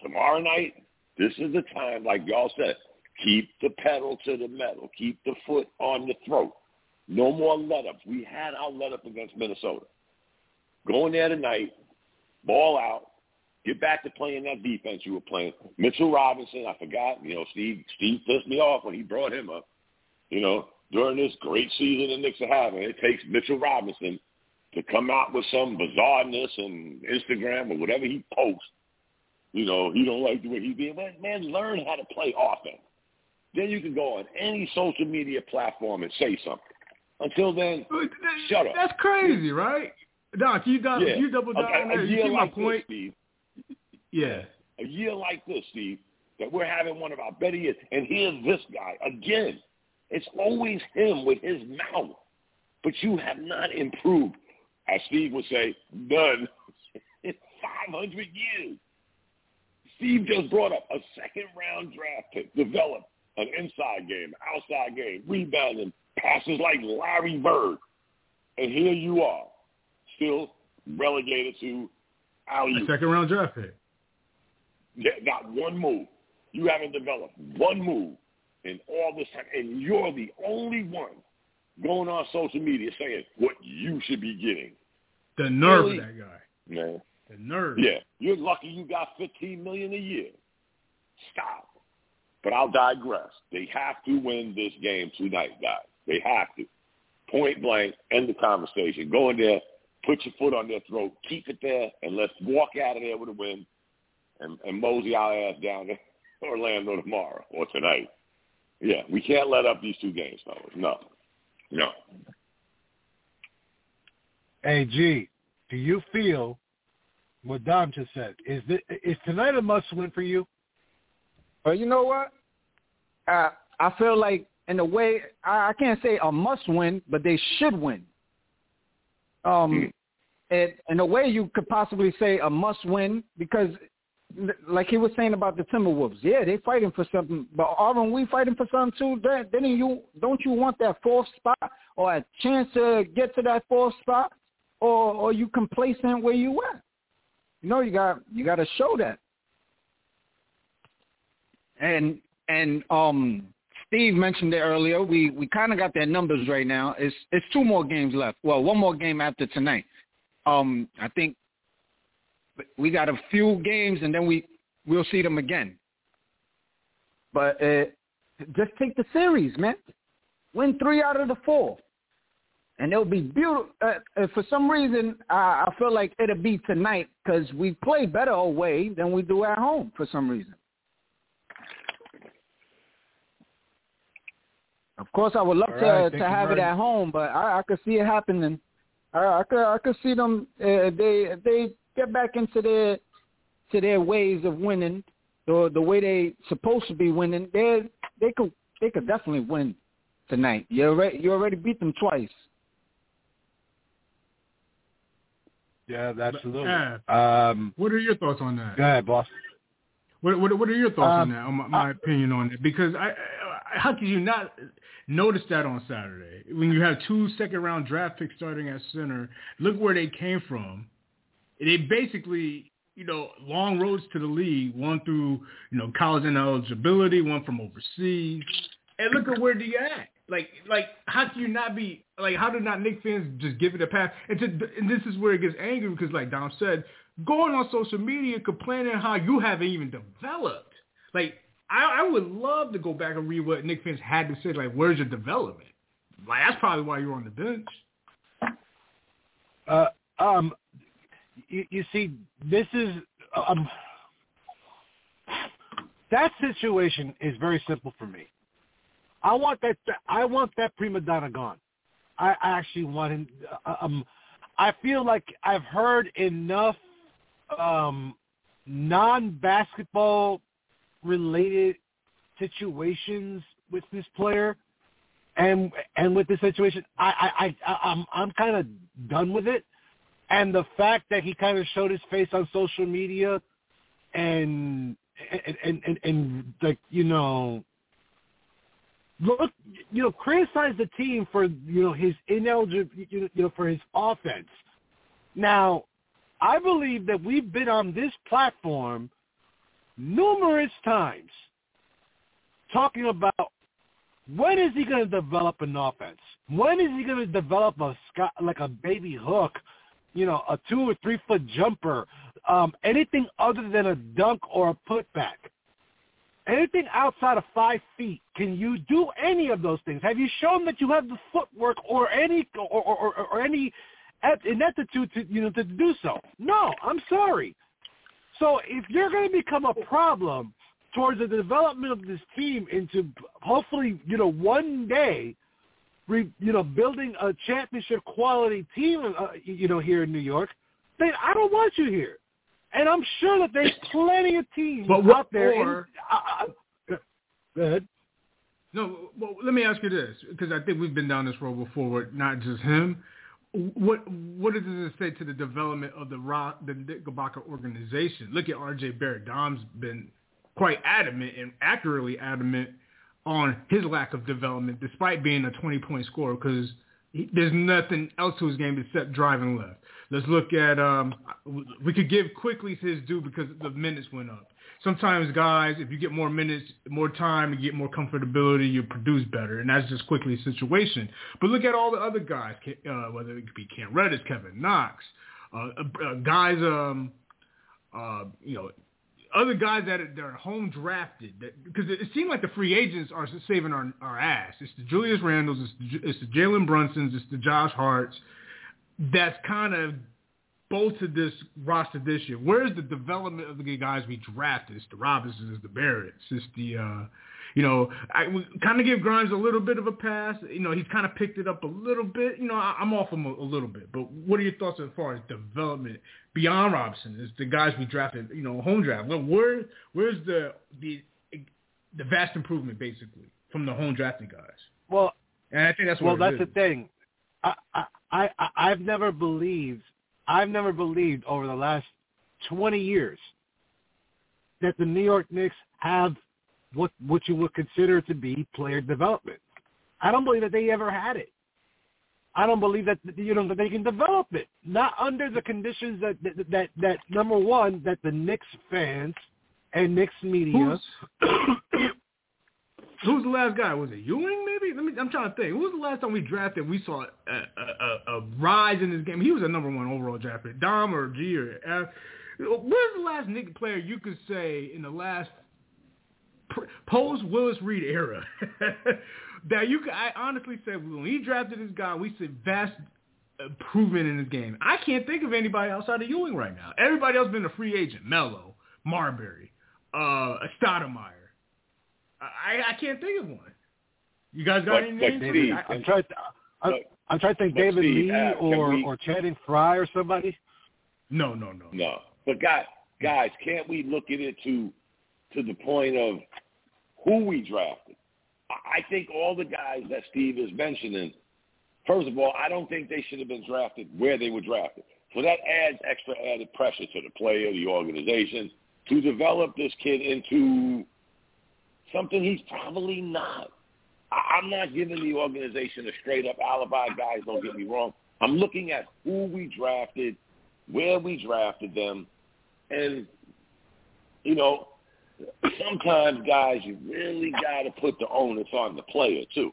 tomorrow night, this is the time, like y'all said, keep the pedal to the metal. Keep the foot on the throat. No more let-ups. We had our let-up against Minnesota. Go in there tonight, ball out, get back to playing that defense you were playing. Mitchell Robinson, I forgot, you know, Steve Steve pissed me off when he brought him up. You know, during this great season the Knicks are having, it takes Mitchell Robinson to come out with some bizarreness on Instagram or whatever he posts. You know, he don't like the way he's being. Man, man, learn how to play offense. Then you can go on any social media platform and say something. Until then, shut up. That's crazy, right? Doc, you, down, Yeah. you double down Okay, a. You see my point? this, Steve. Yeah. A year like this, Steve, that we're having one of our better years, and here's this guy again. It's always him with his mouth, but you have not improved, as Steve would say, none in 500 years. Steve just brought up a second round draft pick, developed an inside game, outside game, rebounding, passes like Larry Bird. And here you are, still relegated to alley A second round draft pick. Not one move. You haven't developed one move in all this time, and you're the only one going on social media saying what you should be getting. The nerve Really? of that guy. Man, The nerve. yeah, you're lucky you got 15 million a year. Stop. But I'll digress. They have to win this game tonight, guys. They have to. Point blank, end the conversation. Go in there, put your foot on their throat, keep it there, and let's walk out of there with a win and, and mosey our ass down to Orlando tomorrow or tonight. Yeah, we can't let up these two games, fellas. No. No. Hey, G, do you feel what Dom just said? Is this, is tonight a must-win for you? But you know what? I I feel like in a way I, I can't say a must win, but they should win. Um, and in a way you could possibly say a must win because, like he was saying about the Timberwolves, yeah, they fighting for something, but aren't we fighting for something too? Then, then you don't you want that fourth spot or a chance to get to that fourth spot, or or you complacent where you at? You know you got you got to show that. And and um Steve mentioned it earlier. We we kind of got their numbers right now. It's it's two more games left. Well, one more game after tonight. Um, I think we got a few games and then we we'll see them again. But uh, just take the series, man. Win three out of the four, and it'll be beautiful. Uh, uh, for some reason, I, I feel like it'll be tonight because we play better away than we do at home. For some reason. Of course, I would love All to to have it at home, but I, I could see it happening. I, I could I could see them. Uh, they they get back into their to their ways of winning, the the way they supposed to be winning. They they could they could definitely win tonight. You already you already beat them twice. Yeah, absolutely. Yeah. Um, What are your thoughts on that? go ahead, boss. What what, what are your thoughts on Um, that? On my, my opinion on it? Because I, I how could you not notice that on Saturday when you have two second round draft picks starting at center? Look where they came from. They basically you know long roads to the league. One through you know college ineligibility, one from overseas, and look at where they at. Like like how can you not be like how do not Knick fans just give it a pass? And, to, and this is where it gets angry because like Dom said, going on social media complaining how you haven't even developed. Like I, I would love to go back and read what Knick fans had to say. Like where's your development? Like that's probably why you're on the bench. Uh, um, you, you see, this is um, that situation is very simple for me. I want that. I want that prima donna gone. I, I actually want him. uh, Um, I feel like I've heard enough um, non-basketball related situations with this player and and with the situation, I I, I I'm I'm kind of done with it. And the fact that he kind of showed his face on social media, and and and and, and like you know, look, you know, criticize the team for you know his ineligible, you know, for his offense. Now, I believe that we've been on this platform numerous times talking about when is he going to develop an offense? When is he going to develop a like a baby hook, you know, a two or three foot jumper, um, anything other than a dunk or a putback? Anything outside of five feet, can you do any of those things? Have you shown that you have the footwork or any or, or, or, any ineptitude to you know to do so? No, I'm sorry. So if you're going to become a problem towards the development of this team into hopefully you know one day, re, you know building a championship quality team, uh, you know here in New York, then I don't want you here. And I'm sure that there's plenty of teams but what, out there. Or, in, go ahead. No, well, let me ask you this because I think we've been down this road before not just him. What what does this say to the development of the Rock, the Knickerbocker organization? Look at R.J. Barrett. Dom's been quite adamant and accurately adamant on his lack of development, despite being a 20-point scorer, because there's nothing else to his game except driving left. Let's look at um, we could give Quickley his due because the minutes went up. Sometimes guys, if you get more minutes, more time, you get more comfortability, you produce better, and that's just Quickley's situation. But look at all the other guys, uh, whether it could be Cam Reddish, Kevin Knox, uh, uh, guys, um, uh, you know, other guys that are, that are home drafted, because it, it seemed like the free agents are saving our, our ass. It's the Julius Randles, it's the, it's the Jalen Brunsons, it's the Josh Harts, that's kind of bolted this roster this year. Where's the development of the guys we drafted? It's the Robinsons, it's the Barretts, it's the, uh, you know, I kind of give Grimes a little bit of a pass. You know, he's kind of picked it up a little bit. You know, I, I'm off him a, a little bit. But what are your thoughts as far as development beyond Robinson? Is the guys we drafted, you know, home draft? Well, where where's the the the vast improvement basically from the home drafted guys? Well, and I think that's well, that's is. the thing. I, I I I've never believed I've never believed over the last 20 years that the New York Knicks have what what you would consider to be player development. I don't believe that they ever had it. I don't believe that you know that they can develop it. Not under the conditions that that that, that number one that the Knicks fans and Knicks media. Who's, the last guy? Was it Ewing? Maybe. Let me. I'm trying to think. Who was the last time we drafted? We saw a, a, a, a rise in this game. He was a number one overall draft pick. Dom or G or F. Where's the last Knicks player you could say in the last post Willis Reed era that you could, I honestly said when he drafted this guy, we said vast improvement in his game. I can't think of anybody outside of Ewing right now. Everybody else been a free agent. Melo, Marbury, uh, Stoudemire. I, I can't think of one. You guys got but, any names? Steve, I, I'm trying to. I'm, I'm trying to think David Steve, Lee uh, or we, or Channing Frye or somebody. No, no, no, no. But guys, guys, can't we look at it to to the point of who we drafted? I think all the guys that Steve is mentioning, first of all, I don't think they should have been drafted where they were drafted. So that adds extra added pressure to the player, the organization, to develop this kid into something he's probably not. I'm not giving the organization a straight up alibi, guys. Don't get me wrong. I'm looking at who we drafted, where we drafted them, and you know, sometimes, guys, you really got to put the onus on the player too.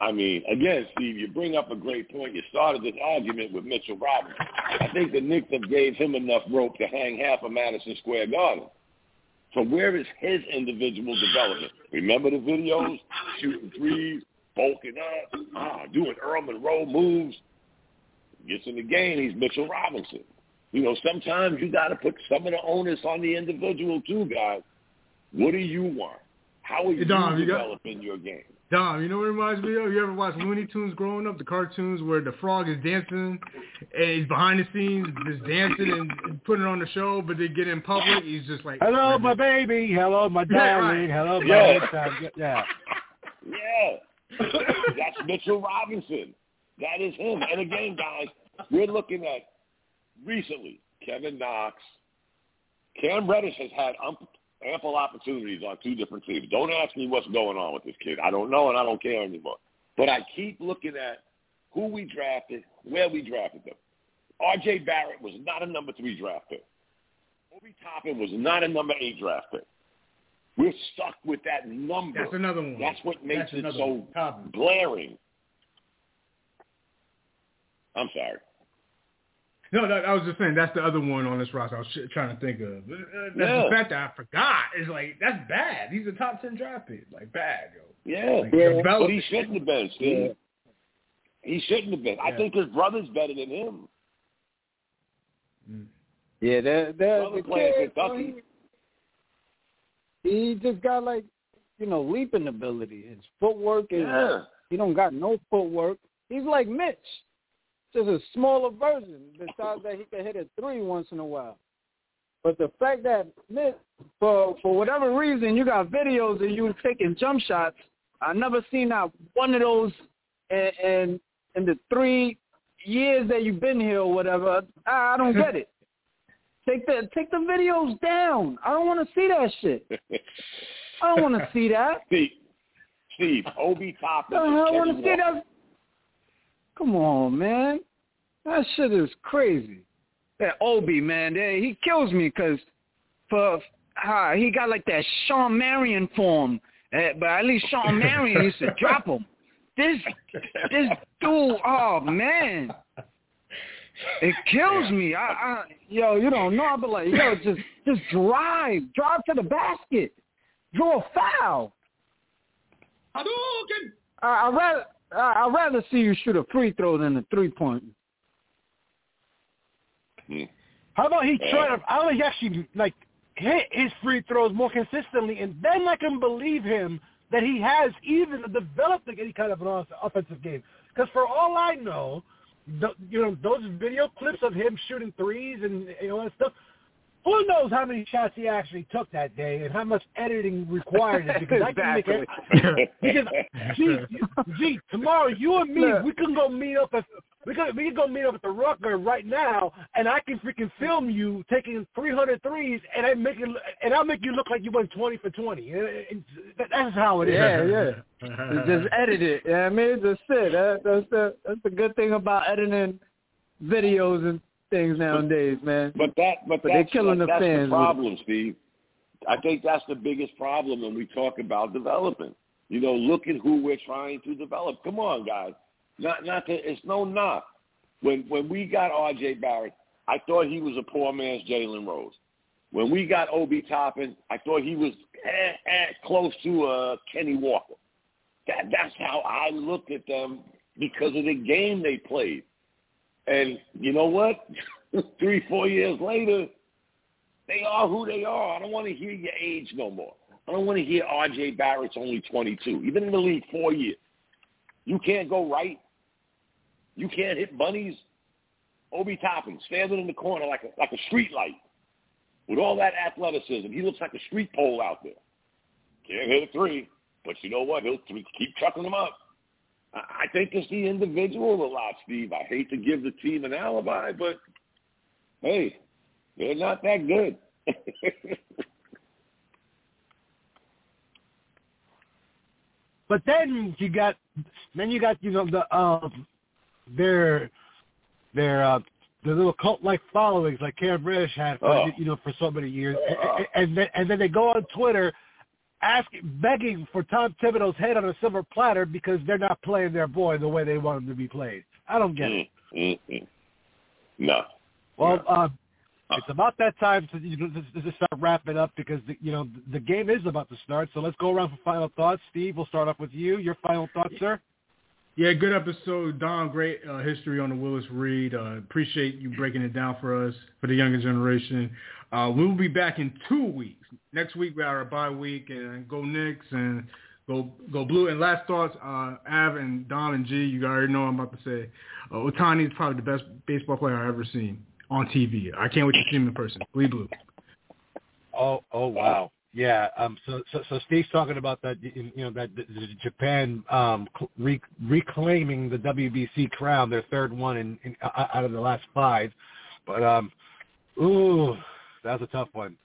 I mean, again, Steve, you bring up a great point. You started this argument with Mitchell Robinson. I think the Knicks have gave him enough rope to hang half of Madison Square Garden. So where is his individual development? Remember the videos? Shooting threes, bulking up, ah, doing Earl Monroe moves. Gets in the game, he's Mitchell Robinson. You know, sometimes you got to put some of the onus on the individual too, guys. What do you want? How are you you developing got, your game? Dom, you know what it reminds me of? You ever watch Looney Tunes growing up, the cartoons where the frog is dancing and he's behind the scenes just dancing and putting it on the show, but they get in public, he's just like, "Hello, my baby. Hello, my darling. Right. Hello, my yeah. yeah. yeah. That's Mitchell Robinson. That is him. And again, guys, we're looking at recently Kevin Knox. Cam Reddish has had um, ample opportunities on two different teams. Don't ask me what's going on with this kid. I don't know and I don't care anymore. But I keep looking at who we drafted, where we drafted them. R.J. Barrett was not a number three draft pick. Obi Toppin was not a number eight draft pick. We're stuck with that number. That's another one. That's what makes That's it so one. glaring. I'm sorry. No, that, I was just saying that's the other one on this roster I was sh- trying to think of. Uh, That's Yeah. the fact that I forgot. It's like that's bad. He's a top ten draft pick. Like bad, yo. Yeah, Like, but he shouldn't have been. Steve. He shouldn't have been. I think his brother's better than him. Yeah, they're, they're, the playing kid, Kentucky. he, he just got like, you know, leaping ability. His footwork is, Yeah. he don't got no footwork. He's like Mitch, just a smaller version. Besides that, he can hit a three once in a while. But the fact that Mitch, for for whatever reason, you got videos of you taking jump shots. I never seen not one of those, and, and in the three years that you've been here or whatever. I, I don't get it. Take the take the videos down. I don't want to see that shit. I don't want to see that. Steve, Steve, Obi Toppin. Uh-huh, I don't want to see that. Come on, man. That shit is crazy. That Obi, man, that- he kills me because for uh, he got like that Shawn Marion form, uh, but at least Shawn Marion used to drop him. This this dude, oh man, it kills me. I, I yo, you don't know. I'll be like, yo, just just drive, drive to the basket, draw a foul. Hadouken! I I rather I'd rather see you shoot a free throw than a three point. Hmm. How about he try to? How about he actually like hit his free throws more consistently, and then I can believe him that he has even developed any kind of an offensive game. Because for all I know, the, you know those video clips of him shooting threes and you know that stuff. Who knows how many shots he actually took that day and how much editing required it because I can make it. Because gee, gee, tomorrow you and me, we can go meet up at we can we can go meet up at the Rucker right now, and I can freaking film you taking 300 threes, and I make it and I'll make you look like you went 20 for 20. And- and that- That's how it is. Yeah, yeah. Just edit it. Yeah, I mean, that's it. That, that's the that's the good thing about editing videos and things nowadays, man. But that, but, But they're that's, killing the that's fans the problem, Steve. I think that's the biggest problem when we talk about development. You know, look at who we're trying to develop. Come on, guys. Not, not to, it's no knock. When when we got R.J. Barrett, I thought he was a poor man's Jalen Rose. When we got Obi Toppin, I thought he was eh, eh, close to uh, Kenny Walker. That that's how I looked at them because of the game they played. And you know what? Three, four years later, they are who they are. I don't want to hear your age no more. I don't want to hear R.J. Barrett's only 22. You've been in the league four years. You can't go right. You can't hit bunnies. Obi Toppin standing in the corner like a, like a street light with all that athleticism. He looks like a street pole out there. Can't hit a three, but you know what? He'll keep chucking them up. I think it's the individual a lot, Steve. I hate to give the team an alibi, but hey, they're not that good. But then you got, then you got you know the um, their their uh, the little cult like followings like Cam Reddish had for Oh. you know for so many years, Oh. and, and then and then they go on Twitter asking begging for Tom Thibodeau's head on a silver platter because they're not playing their boy the way they want him to be played. I don't get it. Mm, mm, mm. No. Well, uh, it's about that time to, you know, to, to start wrapping up because the, you know the, the game is about to start. So let's go around for final thoughts. Steve, we'll start off with you. Your final thoughts, sir. Yeah, good episode, Don. Great uh, history on the Willis Reed. Uh, appreciate you breaking it down for us for the younger generation. Uh, we'll be back in two weeks. Next week we are a bye week, and go Knicks and go go Blue. And last thoughts, uh, Av and Don and G. You already know I'm about to say. Uh, Ohtani is probably the best baseball player I've ever seen on TV. I can't wait to see him in person. Bleed Blue. Oh, oh wow. Yeah. Um. So, so, so Steve's talking about that. You know that the, the Japan um re- reclaiming the WBC crown, their third one in, in out of the last five. But um, ooh, that was a tough one.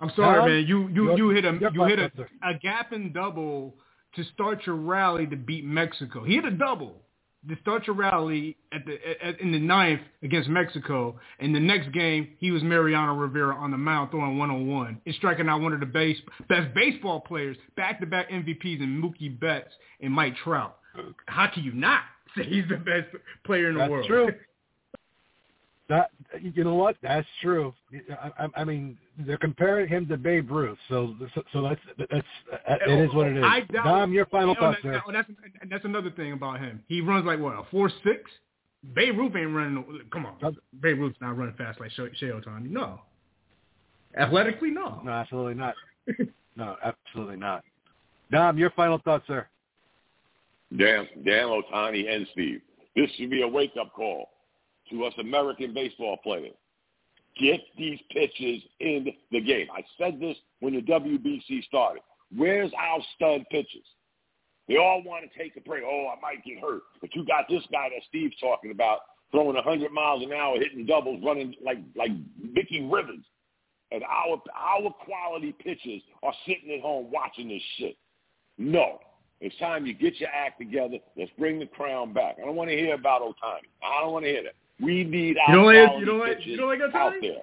I'm sorry, man. You you you hit a you hit a, a gap and double to start your rally to beat Mexico. He hit a double to start your rally at the at, in the ninth against Mexico. And the next game, he was Mariano Rivera on the mound throwing one on one and striking out one of the base, best baseball players, back to back MVPs in Mookie Betts and Mike Trout. How can you not say he's the best player in the That's world? true. That you know what? That's true. I, I, I mean, they're comparing him to Babe Ruth, so so, so that's that's it is what it is. I doubt, Dom, your final oh, thoughts, that, sir. that's, that's another thing about him. He runs like what a four six. Babe Ruth ain't running. Come on, Babe Ruth's not running fast like Shohei Ohtani. No, athletically, no. No, absolutely not. No, absolutely not. Dom, your final thoughts, sir. Damn, damn Ohtani and Steve. This should be a wake-up call to us American baseball players. Get these pitches in the game. I said this when the WBC started. Where's our stud pitchers? They all want to take a break. Oh, I might get hurt. But you got this guy that Steve's talking about throwing 100 miles an hour, hitting doubles, running like like Mickey Rivers. And our our quality pitchers are sitting at home watching this shit. No. It's time you get your act together. Let's bring the crown back. I don't want to hear about Ohtani. I don't want to hear that. We need our You don't like you don't like you don't like out Ohtani.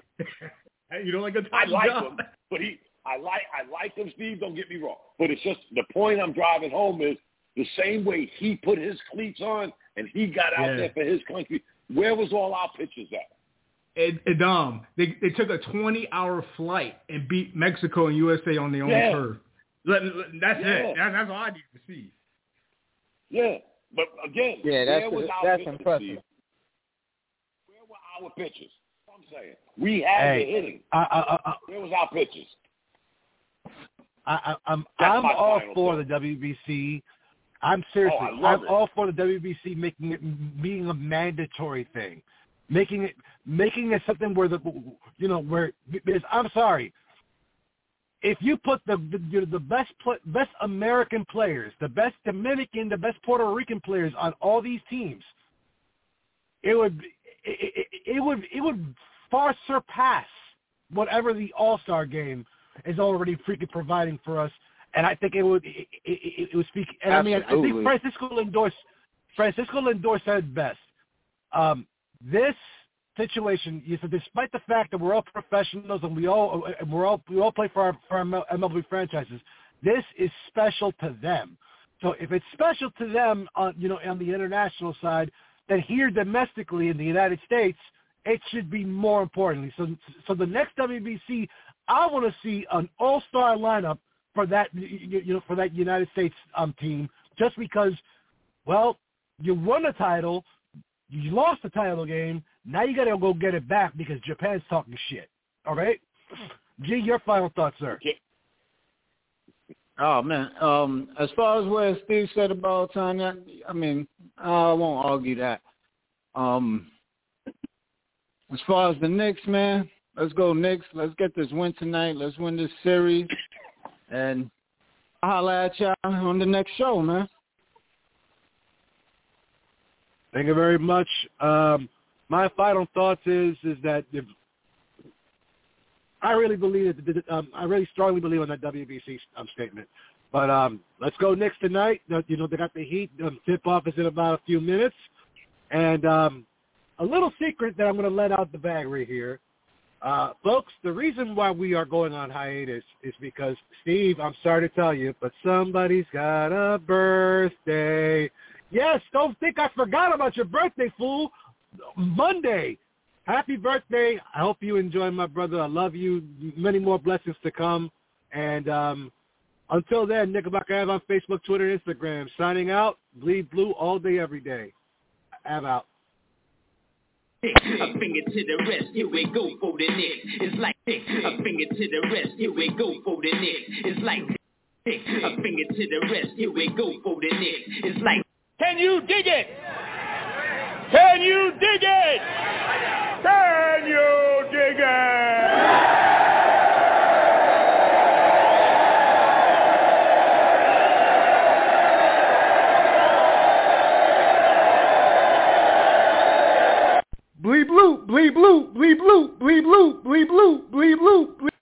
there. you don't like Ohtani. I like John? him, but he, I like, I like him, Steve. Don't get me wrong, but it's just the point I'm driving home is the same way he put his cleats on and he got out Yeah. there for his country. Where was all our pitchers at? And, and Dom, they they took a 20 hour flight and beat Mexico and USA on their own Yeah. turf. Let- let- That's Yeah. it. That's, that's all I need to see. Yeah, but again, Yeah, that's where was our that's impressive. Steve? Where were our pitchers? I'm saying we had Hey, the hitting. I, I, I, Where was our pitchers? I, I, I'm That's I'm all for the WBC. I'm seriously, Oh, I'm it. all for the WBC making it being a mandatory thing, making it making it something where the you know where because I'm sorry, if you put the the, the best best American players, the best Dominican, the best Puerto Rican players on all these teams, it would it, it, it would it would far surpass whatever the All Star game is already freaking providing for us. And I think it would it, it, it would speak. And I mean, I think Francisco Lindor Francisco Lindor said best. Um, this situation, you said, despite the fact that we're all professionals and we all and we're all we all play for our for our MLB franchises, this is special to them. So if it's special to them on you know on the international side, then here domestically in the United States, it should be more importantly. So so the next WBC, I want to see an all-star lineup for that you, know for that United States um team just because well, you won a title, you lost the title game, now you got to go get it back because Japan's talking shit. All right? G, your final thoughts, sir. Oh man, um, as far as what Steve said about Ohtani, I mean, I won't argue that. Um, as far as the Knicks, man, let's go Knicks. Let's get this win tonight. Let's win this series, and I'll holla at y'all on the next show, man. Thank you very much. Um, my final thoughts is is that if, I really believe that um, I really strongly believe in that WBC um, statement. But um, let's go Knicks tonight. You know they got the Heat. Um, tip off is in about a few minutes, and um, a little secret that I'm going to let out the bag right here. Uh, folks, the reason why we are going on hiatus is because, Steve, I'm sorry to tell you, but somebody's got a birthday. Yes, don't think I forgot about your birthday, fool. Monday. Happy birthday. I hope you enjoy, my brother. I love you. Many more blessings to come. And um, until then, Knickerbocker Ave on Facebook, Twitter, and Instagram. Signing out. Bleed blue all day, every day. Ave out. A finger to the rest, here we go for the neck. It's like dick. A finger to the rest, here we go for the neck. It's like dick. A finger to the rest, here we go for the neck. It's like Can you dig it? Can you dig it? Can you dig it? Bleep bloop, bleep bloop, bleep bloop, bleep bloop, bleep bloop, bleep bloop, bleep